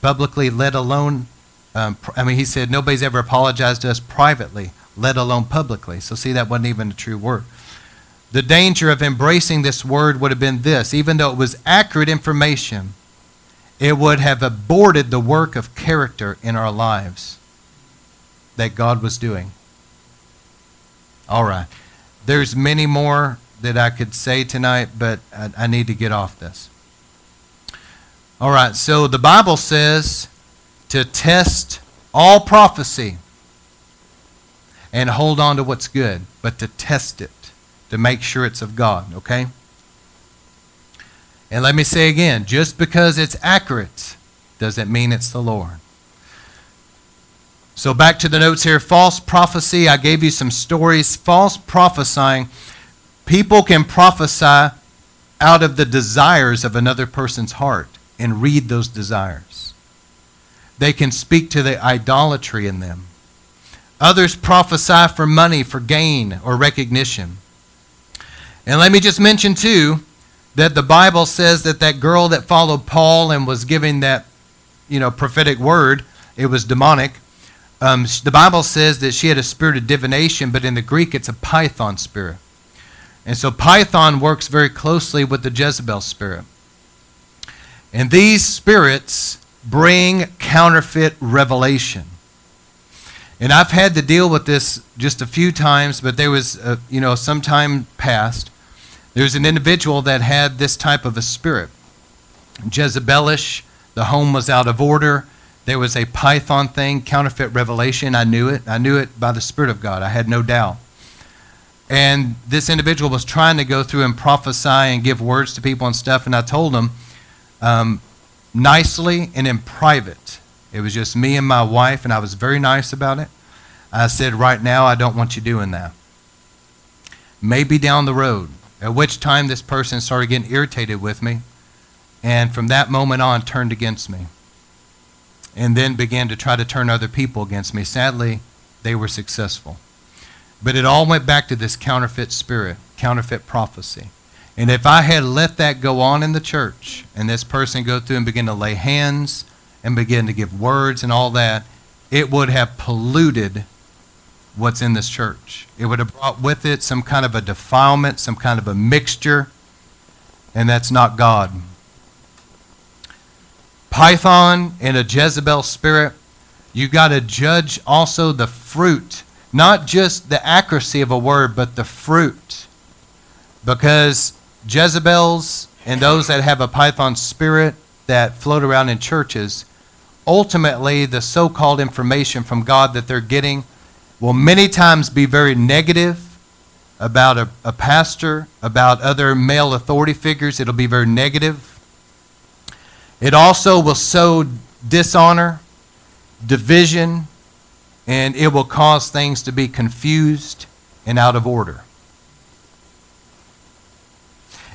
publicly, let alone, um, I mean, he said nobody's ever apologized to us privately, let alone publicly. So, see, that wasn't even a true word. The danger of embracing this word would have been this even though it was accurate information, it would have aborted the work of character in our lives that God was doing. All right. There's many more that I could say tonight, but I, I need to get off this. All right, so the Bible says to test all prophecy and hold on to what's good, but to test it, to make sure it's of God, okay? And let me say again just because it's accurate doesn't mean it's the Lord. So back to the notes here false prophecy. I gave you some stories. False prophesying. People can prophesy out of the desires of another person's heart and read those desires. They can speak to the idolatry in them. Others prophesy for money, for gain, or recognition. And let me just mention, too, that the Bible says that that girl that followed Paul and was giving that, you know, prophetic word, it was demonic. Um, the Bible says that she had a spirit of divination, but in the Greek it's a python spirit. And so python works very closely with the Jezebel spirit. And these spirits bring counterfeit revelation. And I've had to deal with this just a few times, but there was, a, you know, some time past there's an individual that had this type of a spirit. Jezebelish, the home was out of order. There was a python thing, counterfeit revelation. I knew it. I knew it by the Spirit of God. I had no doubt. And this individual was trying to go through and prophesy and give words to people and stuff. And I told him um, nicely and in private. It was just me and my wife, and I was very nice about it. I said, Right now, I don't want you doing that. Maybe down the road. At which time this person started getting irritated with me, and from that moment on turned against me. And then began to try to turn other people against me. Sadly, they were successful. But it all went back to this counterfeit spirit, counterfeit prophecy. And if I had let that go on in the church, and this person go through and begin to lay hands and begin to give words and all that, it would have polluted what's in this church. It would have brought with it some kind of a defilement, some kind of a mixture, and that's not God. Python and a Jezebel spirit, you got to judge also the fruit, not just the accuracy of a word, but the fruit. Because Jezebels and those that have a Python spirit that float around in churches, ultimately the so called information from God that they're getting will many times be very negative about a, a, pastor, about other male authority figures. It'll be very negative. It also will sow dishonor, division, and it will cause things to be confused and out of order.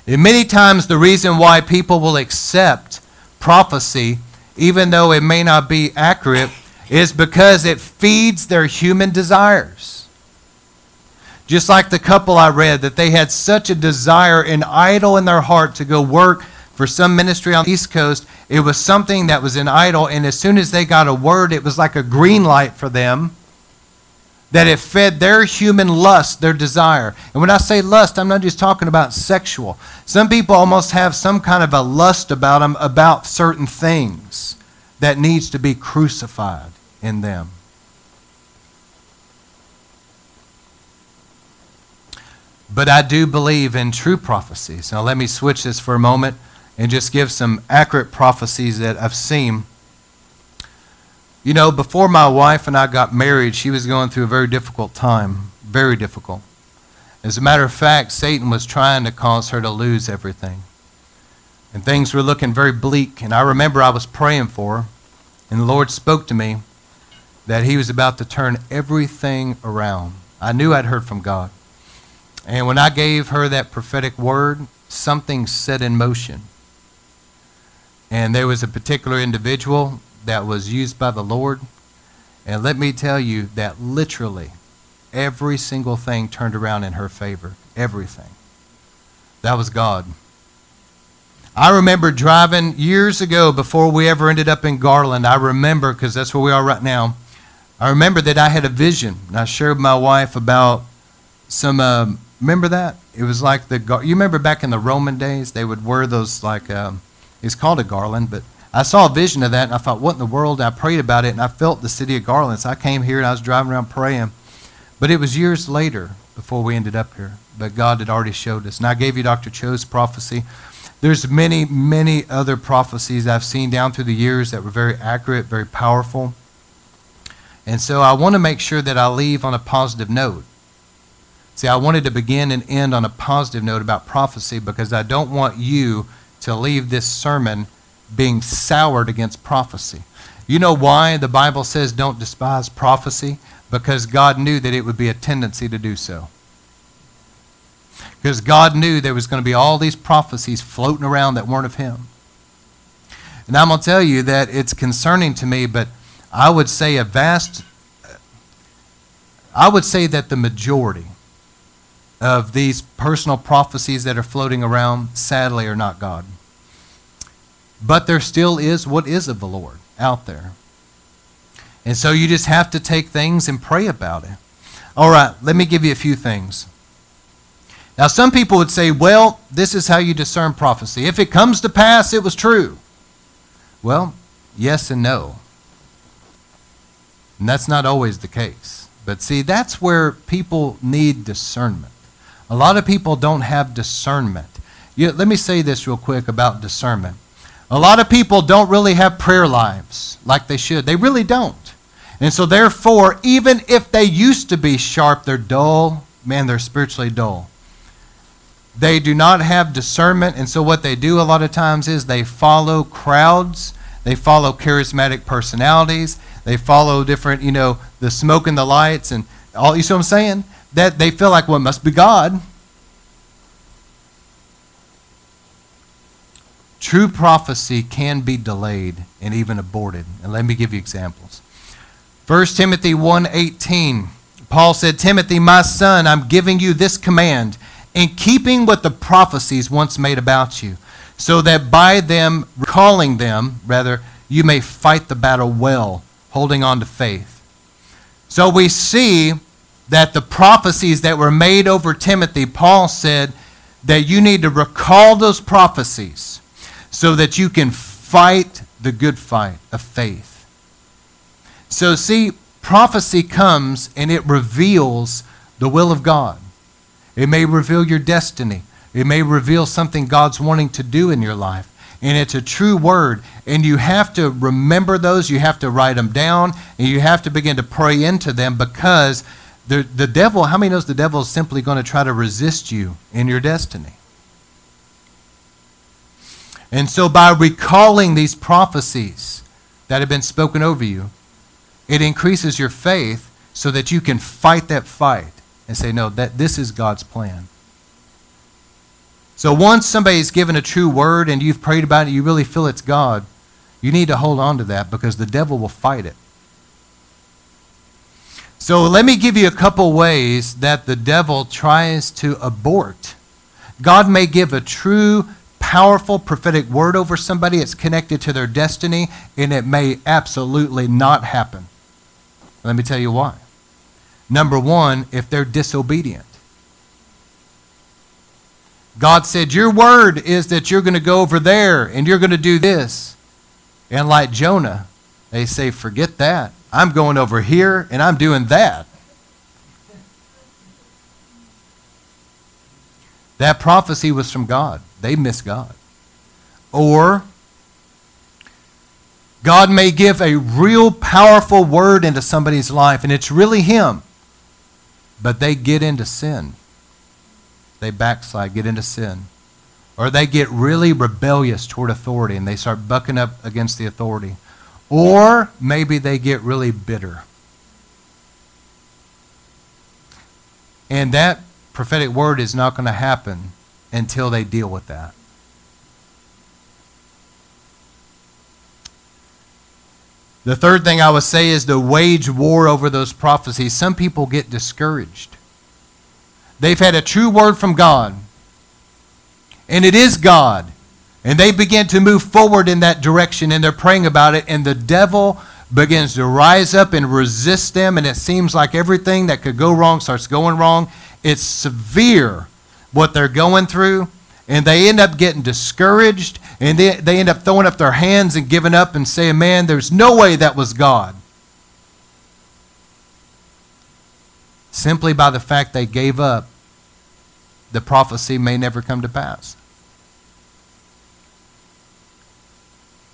And many times, the reason why people will accept prophecy, even though it may not be accurate, is because it feeds their human desires. Just like the couple I read, that they had such a desire, an idol in their heart to go work for some ministry on the East Coast. It was something that was an idol, and as soon as they got a word, it was like a green light for them that it fed their human lust, their desire. And when I say lust, I'm not just talking about sexual. Some people almost have some kind of a lust about them about certain things that needs to be crucified in them. But I do believe in true prophecies. Now, let me switch this for a moment and just give some accurate prophecies that I've seen. You know, before my wife and I got married, she was going through a very difficult time. Very difficult. As a matter of fact, Satan was trying to cause her to lose everything. And things were looking very bleak. And I remember I was praying for her, and the Lord spoke to me that he was about to turn everything around. I knew I'd heard from God. And when I gave her that prophetic word, something set in motion. And there was a particular individual that was used by the Lord. And let me tell you that literally every single thing turned around in her favor. Everything. That was God. I remember driving years ago before we ever ended up in Garland. I remember, because that's where we are right now. I remember that I had a vision. And I shared with my wife about some. Uh, remember that? It was like the. You remember back in the Roman days, they would wear those like. Um, it's called a garland, but I saw a vision of that, and I thought, what in the world? I prayed about it, and I felt the city of Garland. So I came here, and I was driving around praying. But it was years later before we ended up here, but God had already showed us. And I gave you Dr. Cho's prophecy. There's many, many other prophecies I've seen down through the years that were very accurate, very powerful. And so I want to make sure that I leave on a positive note. See, I wanted to begin and end on a positive note about prophecy because I don't want you to leave this sermon being soured against prophecy. You know why the Bible says don't despise prophecy? Because God knew that it would be a tendency to do so. Because God knew there was going to be all these prophecies floating around that weren't of Him. And I'm going to tell you that it's concerning to me, but I would say a vast, I would say that the majority of these personal prophecies that are floating around, sadly, are not God. But there still is what is of the Lord out there. And so you just have to take things and pray about it. All right, let me give you a few things. Now, some people would say, well, this is how you discern prophecy. If it comes to pass, it was true. Well, yes and no. And that's not always the case. But see, that's where people need discernment. A lot of people don't have discernment. You, let me say this real quick about discernment. A lot of people don't really have prayer lives like they should. They really don't. And so, therefore, even if they used to be sharp, they're dull. Man, they're spiritually dull. They do not have discernment, and so what they do a lot of times is they follow crowds, they follow charismatic personalities, they follow different, you know, the smoke and the lights, and all. You see what I'm saying? That they feel like, well, it must be God. True prophecy can be delayed and even aborted. And let me give you examples. 1 Timothy 1:18 Paul said, "Timothy, my son, I'm giving you this command in keeping with the prophecies once made about you, so that by them, recalling them, rather, you may fight the battle well, holding on to faith. So we see that the prophecies that were made over Timothy, Paul said that you need to recall those prophecies so that you can fight the good fight of faith. So, see, prophecy comes and it reveals the will of God. It may reveal your destiny. It may reveal something God's wanting to do in your life. And it's a true word. And you have to remember those. You have to write them down. And you have to begin to pray into them because the, the devil, how many knows the devil is simply going to try to resist you in your destiny? And so by recalling these prophecies that have been spoken over you, it increases your faith so that you can fight that fight and say, no, that this is God's plan. So once somebody's given a true word and you've prayed about it, you really feel it's God, you need to hold on to that because the devil will fight it. So let me give you a couple ways that the devil tries to abort. God may give a true, powerful prophetic word over somebody. It's connected to their destiny, and it may absolutely not happen. Let me tell you why. Number one, if they're disobedient. God said, Your word is that you're going to go over there and you're going to do this. And like Jonah, they say, Forget that. I'm going over here and I'm doing that. That prophecy was from God. They missed God. Or God may give a real powerful word into somebody's life and it's really Him. But they get into sin. They backslide, get into sin. Or they get really rebellious toward authority and they start bucking up against the authority. Or maybe they get really bitter. And that prophetic word is not going to happen until they deal with that. The third thing I would say is to wage war over those prophecies. Some people get discouraged. They've had a true word from God, and it is God. And they begin to move forward in that direction, and they're praying about it, and the devil begins to rise up and resist them, and it seems like everything that could go wrong starts going wrong. It's severe what they're going through, and they end up getting discouraged and they, they end up throwing up their hands and giving up and saying, Man, there's no way that was God. simply by the fact they gave up, the prophecy may never come to pass.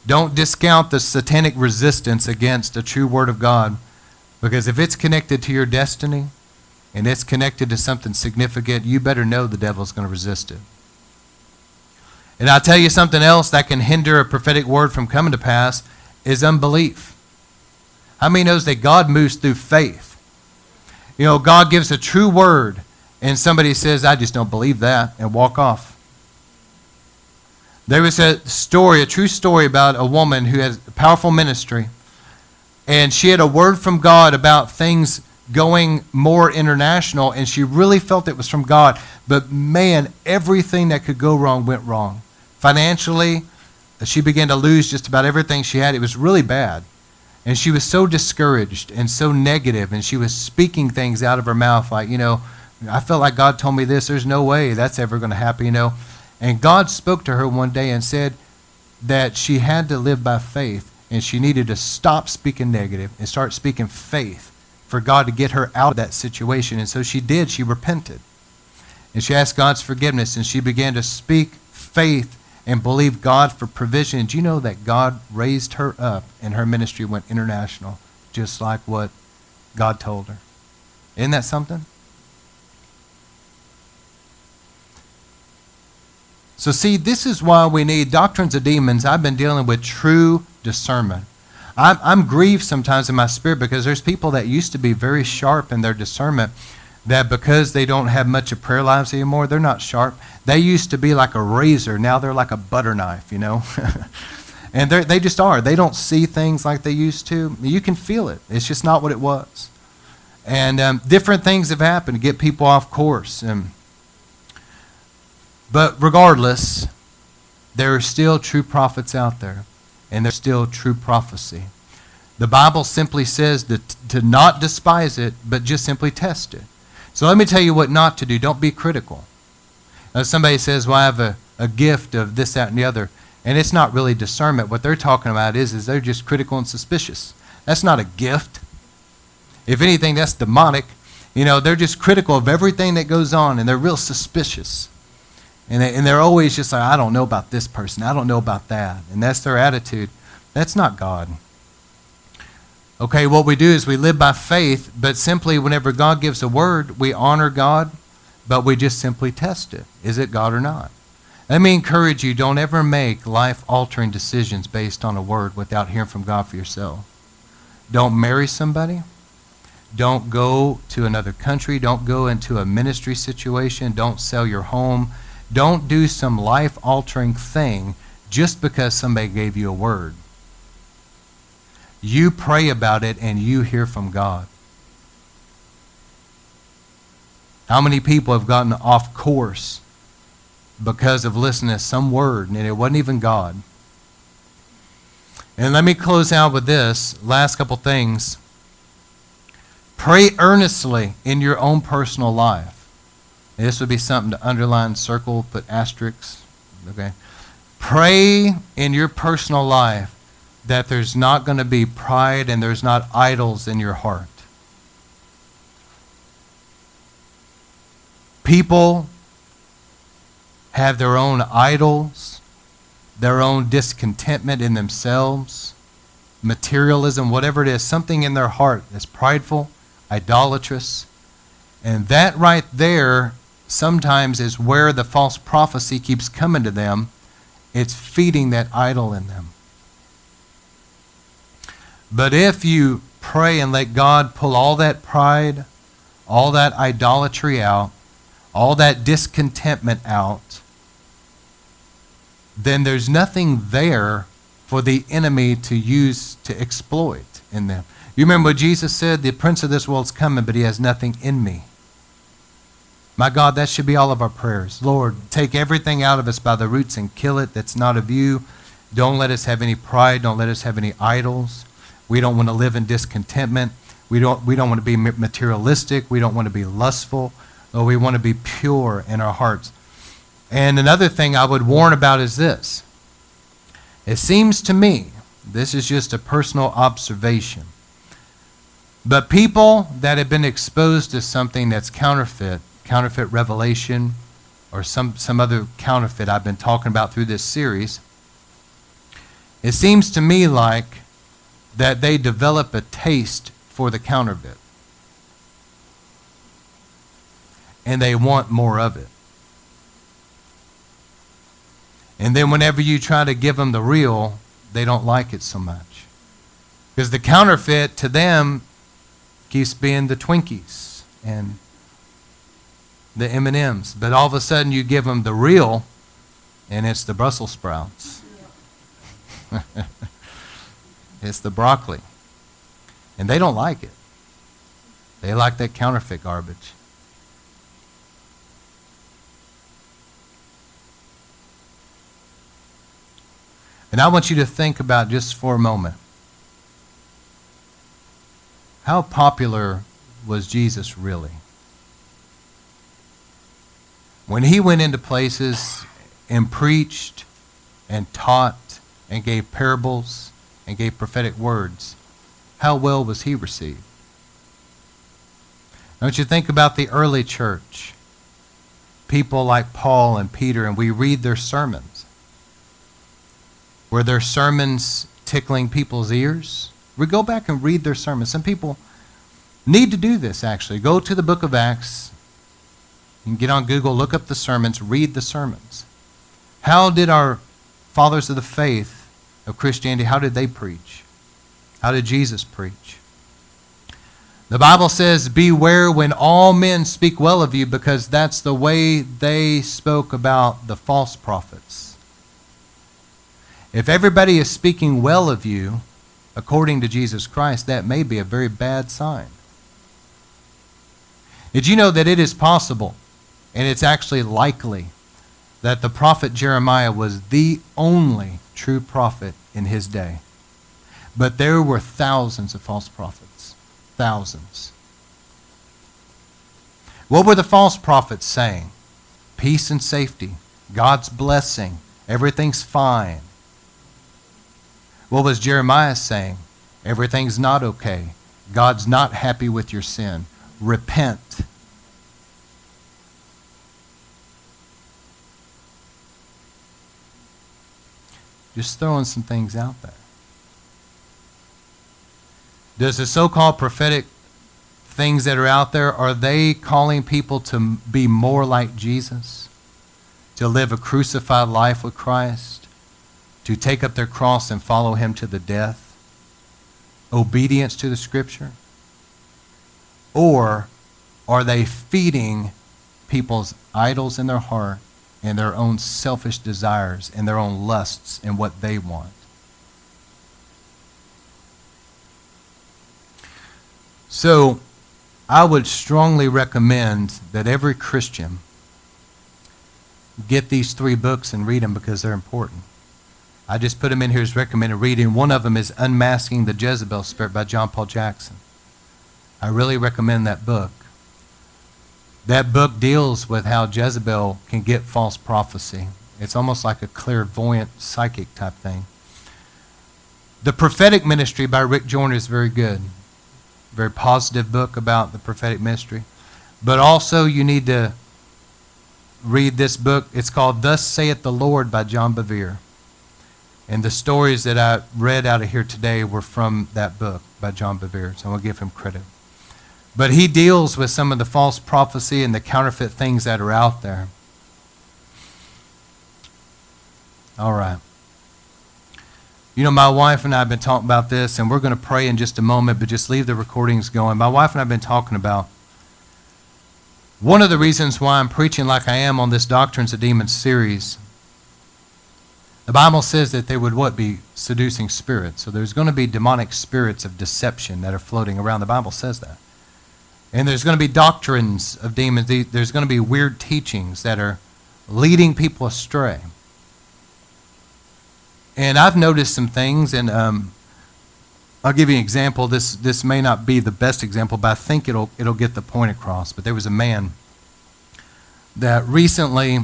Don't discount the satanic resistance against a true word of God because if it's connected to your destiny and it's connected to something significant, you better know the devil's going to resist it. And I'll tell you something else that can hinder a prophetic word from coming to pass is unbelief. How many knows that God moves through faith? You know, God gives a true word and somebody says, I just don't believe that, and walk off. There was a story, a true story about a woman who has a powerful ministry, and she had a word from God about things going more international, and she really felt it was from God. But man, everything that could go wrong went wrong. Financially, she began to lose just about everything she had. It was really bad. And she was so discouraged and so negative, and she was speaking things out of her mouth like, you know, I felt like God told me this. There's no way that's ever going to happen, you know. And God spoke to her one day and said that she had to live by faith and she needed to stop speaking negative and start speaking faith for God to get her out of that situation. And so she did. She repented. And she asked God's forgiveness and she began to speak faith and believe God for provision. Do you know that God raised her up and her ministry went international, just like what God told her? Isn't that something? So, see, this is why we need doctrines of demons. I've been dealing with true discernment. I'm, I'm grieved sometimes in my spirit because there's people that used to be very sharp in their discernment that because they don't have much of prayer lives anymore, they're not sharp. They used to be like a razor. Now they're like a butter knife, you know? and they just are. They don't see things like they used to. You can feel it. It's just not what it was. And um, different things have happened to get people off course. And but regardless, there are still true prophets out there, and there's still true prophecy. The Bible simply says that to not despise it, but just simply test it. So let me tell you what not to do. Don't be critical. Now, somebody says, Well, I have a, a gift of this, that, and the other. And it's not really discernment. What they're talking about is, is they're just critical and suspicious. That's not a gift. If anything, that's demonic. You know, they're just critical of everything that goes on, and they're real suspicious. And, they, and they're always just like, I don't know about this person. I don't know about that. And that's their attitude. That's not God. Okay, what we do is we live by faith, but simply whenever God gives a word, we honor God, but we just simply test it. Is it God or not? Let me encourage you don't ever make life altering decisions based on a word without hearing from God for yourself. Don't marry somebody. Don't go to another country. Don't go into a ministry situation. Don't sell your home. Don't do some life altering thing just because somebody gave you a word. You pray about it and you hear from God. How many people have gotten off course because of listening to some word and it wasn't even God? And let me close out with this last couple things. Pray earnestly in your own personal life. This would be something to underline, circle, put asterisks. Okay. Pray in your personal life that there's not going to be pride and there's not idols in your heart. People have their own idols, their own discontentment in themselves, materialism, whatever it is, something in their heart that's prideful, idolatrous. And that right there sometimes is where the false prophecy keeps coming to them. It's feeding that idol in them. But if you pray and let God pull all that pride, all that idolatry out, all that discontentment out, then there's nothing there for the enemy to use to exploit in them. You remember what Jesus said? The prince of this world's coming, but he has nothing in me. My God, that should be all of our prayers. Lord, take everything out of us by the roots and kill it that's not of you. Don't let us have any pride. Don't let us have any idols. We don't want to live in discontentment. We don't, we don't want to be materialistic. We don't want to be lustful. Or we want to be pure in our hearts. And another thing I would warn about is this. It seems to me, this is just a personal observation, But people that have been exposed to something that's counterfeit, counterfeit revelation, or some, some other counterfeit I've been talking about through this series, it seems to me like that they develop a taste for the counterfeit. And they want more of it. And then whenever you try to give them the real, they don't like it so much. Because the counterfeit to them keeps being the Twinkies and the M&Ms, but all of a sudden you give them the real and it's the Brussels sprouts. it's the broccoli. And they don't like it. They like that counterfeit garbage. And I want you to think about just for a moment how popular was Jesus really? When he went into places and preached and taught and gave parables and gave prophetic words, how well was he received? Don't you think about the early church? People like Paul and Peter, and we read their sermons. Were their sermons tickling people's ears? We go back and read their sermons. Some people need to do this, actually. Go to the book of Acts. You can get on Google, look up the sermons, read the sermons. How did our fathers of the faith of Christianity, how did they preach? How did Jesus preach? The Bible says, Beware when all men speak well of you, because that's the way they spoke about the false prophets. If everybody is speaking well of you, according to Jesus Christ, that may be a very bad sign. Did you know that it is possible, and it's actually likely, that the prophet Jeremiah was the only true prophet in his day? But there were thousands of false prophets. Thousands. What were the false prophets saying? Peace and safety, God's blessing, everything's fine. What was Jeremiah saying? Everything's not okay. God's not happy with your sin. Repent. Just throwing some things out there. Does the so called prophetic things that are out there, are they calling people to be more like Jesus? To live a crucified life with Christ? to take up their cross and follow him to the death, obedience to the scripture? Or are they feeding people's idols in their heart and their own selfish desires and their own lusts and what they want? So, I would strongly recommend that every Christian get these three books and read them because they're important. I just put them in here as recommended reading. One of them is Unmasking the Jezebel Spirit by John Paul Jackson. I really recommend that book. That book deals with how Jezebel can get false prophecy. It's almost like a clairvoyant psychic type thing. The Prophetic Ministry by Rick Joyner is very good. Very positive book about the prophetic ministry. But also, you need to read this book. It's called Thus Saith the Lord by John Bevere. And the stories that I read out of here today were from that book by John Bevere, so I'll give him credit. But he deals with some of the false prophecy and the counterfeit things that are out there. All right. You know, my wife and I have been talking about this, and we're going to pray in just a moment, but just leave the recordings going. My wife and I have been talking about one of the reasons why I'm preaching like I am on this Doctrines of Demons series the Bible says that they would what? Be seducing spirits. So there's going to be demonic spirits of deception that are floating around. The Bible says that. And there's going to be doctrines of demons. There's going to be weird teachings that are leading people astray. And I've noticed some things, and um, I'll give you an example. This, this may not be the best example, but I think it'll, it'll get the point across. But there was a man that recently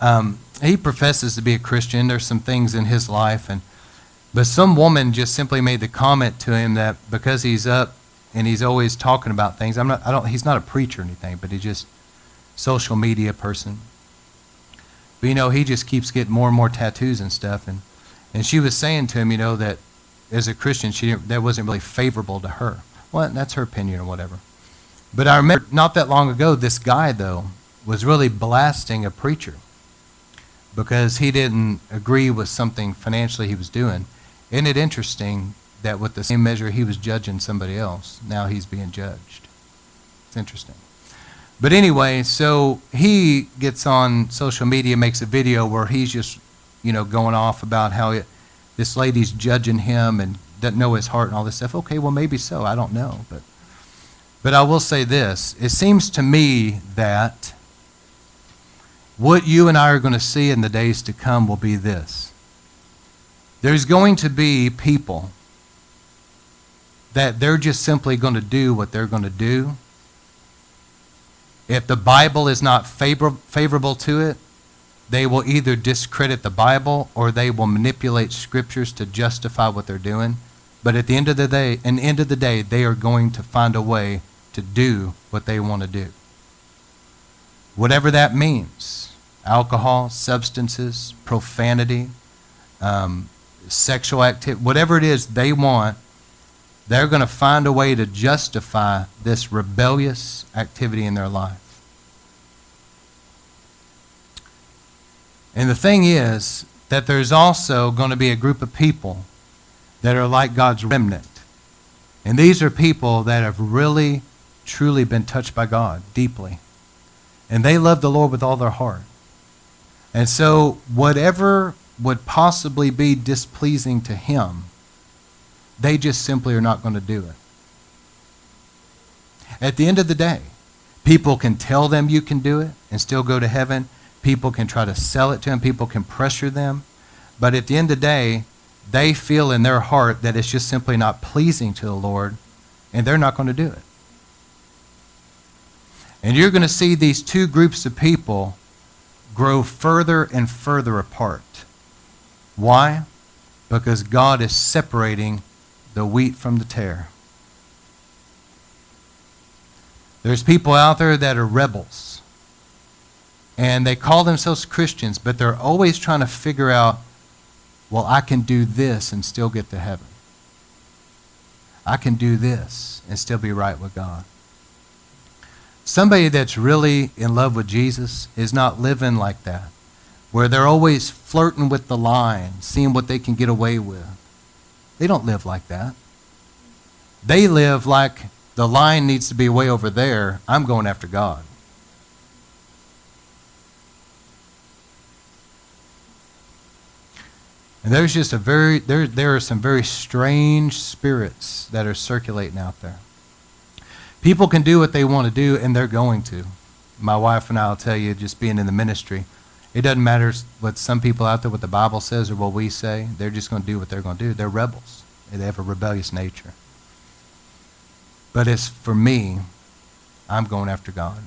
um, he professes to be a Christian. There's some things in his life, and but some woman just simply made the comment to him that because he's up and he's always talking about things. I'm not, I don't, he's not a preacher or anything, but he's just social media person. But you know, he just keeps getting more and more tattoos and stuff. And, and she was saying to him, you know, that as a Christian, she didn't, that wasn't really favorable to her. Well, that's her opinion or whatever. But I remember not that long ago, this guy, though, was really blasting a preacher because he didn't agree with something financially he was doing. Isn't it interesting that with the same measure he was judging somebody else, now he's being judged? It's interesting. But anyway, so he gets on social media, makes a video where he's just, you know, going off about how it, this lady's judging him and doesn't know his heart and all this stuff. Okay, well maybe so. I don't know, but but I will say this: it seems to me that what you and I are going to see in the days to come will be this. There's going to be people that they're just simply going to do what they're going to do. If the Bible is not favor- favorable to it, they will either discredit the Bible or they will manipulate scriptures to justify what they're doing. But at the end of the day, the end of the day, they are going to find a way to do what they want to do. Whatever that means alcohol, substances, profanity, um, sexual activity, whatever it is they want, they're going to find a way to justify this rebellious activity in their life. And the thing is that there's also going to be a group of people that are like God's remnant. And these are people that have really, truly been touched by God deeply. And they love the Lord with all their heart. And so, whatever would possibly be displeasing to him, they just simply are not going to do it. At the end of the day, people can tell them you can do it and still go to heaven. People can try to sell it to them. People can pressure them. But at the end of the day, they feel in their heart that it's just simply not pleasing to the Lord, and they're not going to do it. And you're going to see these two groups of people grow further and further apart. Why? Because God is separating the wheat from the tare. There's people out there that are rebels. And they call themselves Christians, but they're always trying to figure out, well, I can do this and still get to heaven. I can do this and still be right with God. Somebody that's really in love with Jesus is not living like that, where they're always flirting with the line, seeing what they can get away with. They don't live like that. They live like the line needs to be way over there. I'm going after God. And there's just a very there there are some very strange spirits that are circulating out there. People can do what they want to do, and they're going to. My wife and I will tell you, just being in the ministry, it doesn't matter what some people out there, what the Bible says or what we say. They're just going to do what they're going to do. They're rebels. They have a rebellious nature. But as for me, I'm going after God.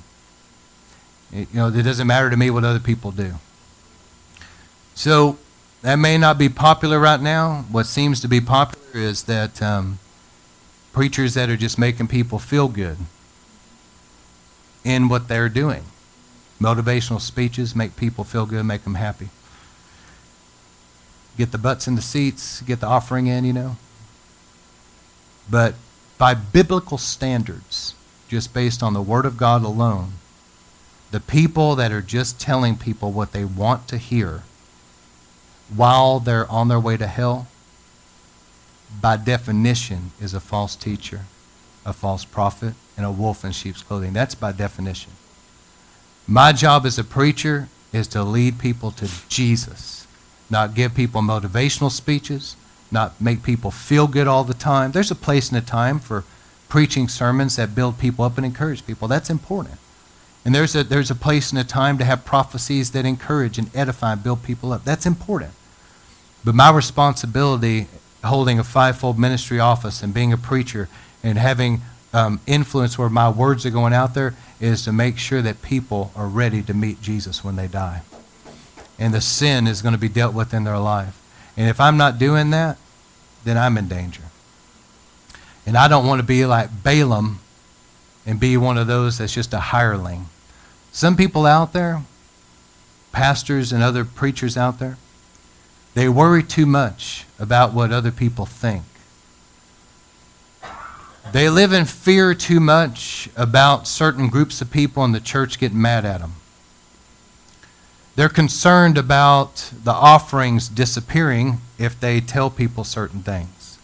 It, you know, it doesn't matter to me what other people do. So that may not be popular right now. What seems to be popular is that um, preachers that are just making people feel good in what they're doing. Motivational speeches make people feel good, make them happy. Get the butts in the seats, get the offering in, you know. But by biblical standards, just based on the Word of God alone, the people that are just telling people what they want to hear while they're on their way to hell by definition, is a false teacher, a false prophet, and a wolf in sheep's clothing. That's by definition. My job as a preacher is to lead people to Jesus, not give people motivational speeches, not make people feel good all the time. There's a place and a time for preaching sermons that build people up and encourage people. That's important. And there's a, there's a place and a time to have prophecies that encourage and edify and build people up. That's important. But my responsibility holding a fivefold ministry office and being a preacher and having um, influence where my words are going out there is to make sure that people are ready to meet Jesus when they die. And the sin is going to be dealt with in their life. And if I'm not doing that, then I'm in danger. And I don't want to be like Balaam and be one of those that's just a hireling. Some people out there, pastors and other preachers out there, they worry too much about what other people think. They live in fear too much about certain groups of people in the church getting mad at them. They're concerned about the offerings disappearing if they tell people certain things.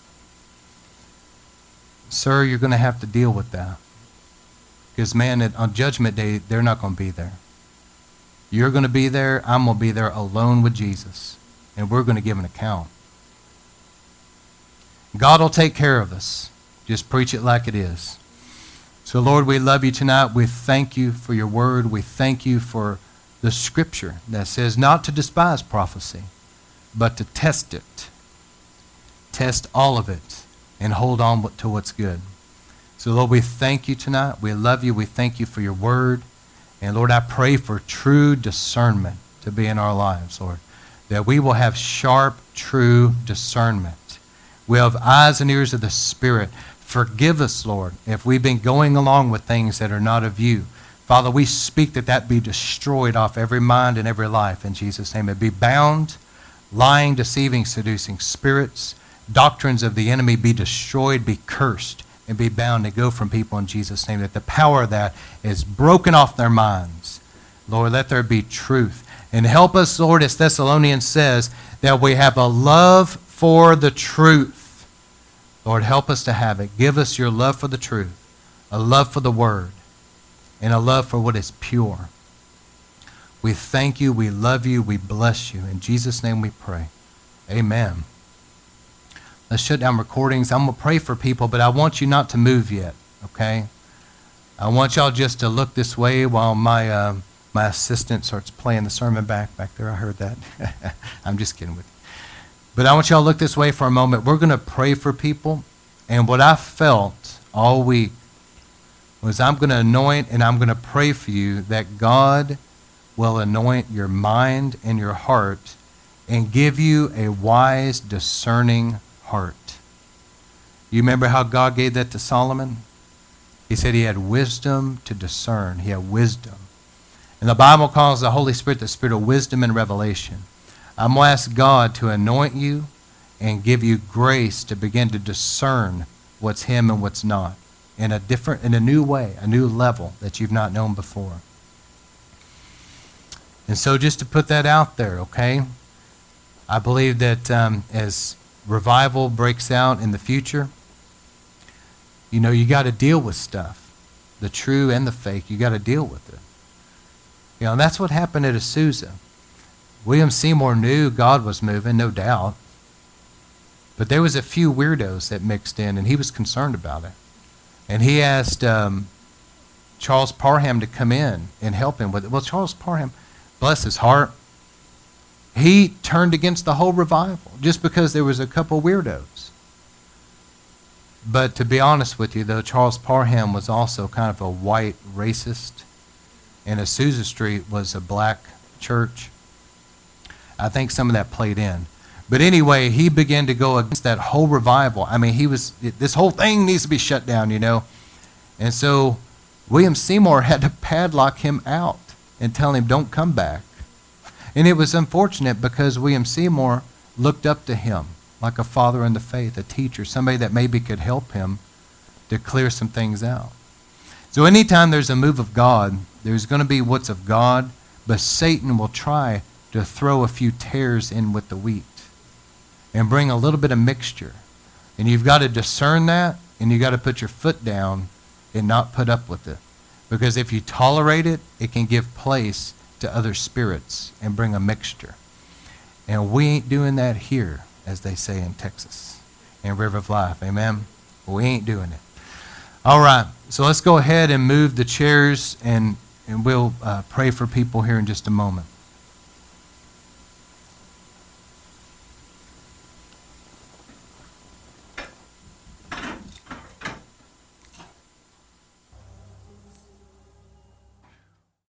Sir, you're going to have to deal with that. Because, man, on Judgment Day, they're not going to be there. You're going to be there. I'm going to be there alone with Jesus. And we're going to give an account. God will take care of us. Just preach it like it is. So, Lord, we love you tonight. We thank you for your word. We thank you for the scripture that says not to despise prophecy, but to test it. Test all of it and hold on to what's good. So, Lord, we thank you tonight. We love you. We thank you for your word. And, Lord, I pray for true discernment to be in our lives, Lord, that we will have sharp, true discernment. We have eyes and ears of the Spirit. Forgive us, Lord, if we've been going along with things that are not of you. Father, we speak that that be destroyed off every mind and every life in Jesus' name. It be bound, lying, deceiving, seducing spirits, doctrines of the enemy be destroyed, be cursed, and be bound to go from people in Jesus' name. That the power of that is broken off their minds. Lord, let there be truth. And help us, Lord, as Thessalonians says, that we have a love for the truth. Lord, help us to have it. Give us your love for the truth, a love for the word and a love for what is pure. We thank you, we love you, we bless you. In Jesus' name we pray. Amen. Let's shut down recordings. I'm going to pray for people, but I want you not to move yet, okay? I want y'all just to look this way while my, uh, my assistant starts playing the sermon back back there. I heard that. I'm just kidding with you. But I want y'all to look this way for a moment. We're going to pray for people. And what I felt all week was I'm going to anoint and I'm going to pray for you that God will anoint your mind and your heart and give you a wise, discerning heart. You remember how God gave that to Solomon? He said he had wisdom to discern. He had wisdom. And the Bible calls the Holy Spirit the Spirit of wisdom and revelation. I'm going to ask God to anoint you and give you grace to begin to discern what's Him and what's not in a different, in a new way, a new level that you've not known before. And so, just to put that out there, okay? I believe that um, as revival breaks out in the future, you know, you got to deal with stuff, the true and the fake. You got to deal with it. You know, that's what happened at Azusa. William Seymour knew God was moving, no doubt. But there was a few weirdos that mixed in, and he was concerned about it. And he asked um, Charles Parham to come in and help him with it. Well, Charles Parham, bless his heart, he turned against the whole revival just because there was a couple weirdos. But to be honest with you, though, Charles Parham was also kind of a white racist, and Azusa Street was a black church. I think some of that played in. But anyway, he began to go against that whole revival. I mean, he was, this whole thing needs to be shut down, you know. And so William Seymour had to padlock him out and tell him, don't come back. And it was unfortunate because William Seymour looked up to him like a father in the faith, a teacher, somebody that maybe could help him to clear some things out. So anytime there's a move of God, there's going to be what's of God, but Satan will try to throw a few tares in with the wheat and bring a little bit of mixture. And you've got to discern that, and you've got to put your foot down and not put up with it. Because if you tolerate it, it can give place to other spirits and bring a mixture. And we ain't doing that here, as they say in Texas, in River of Life. Amen? We ain't doing it. All right, so let's go ahead and move the chairs, and, and we'll uh, pray for people here in just a moment.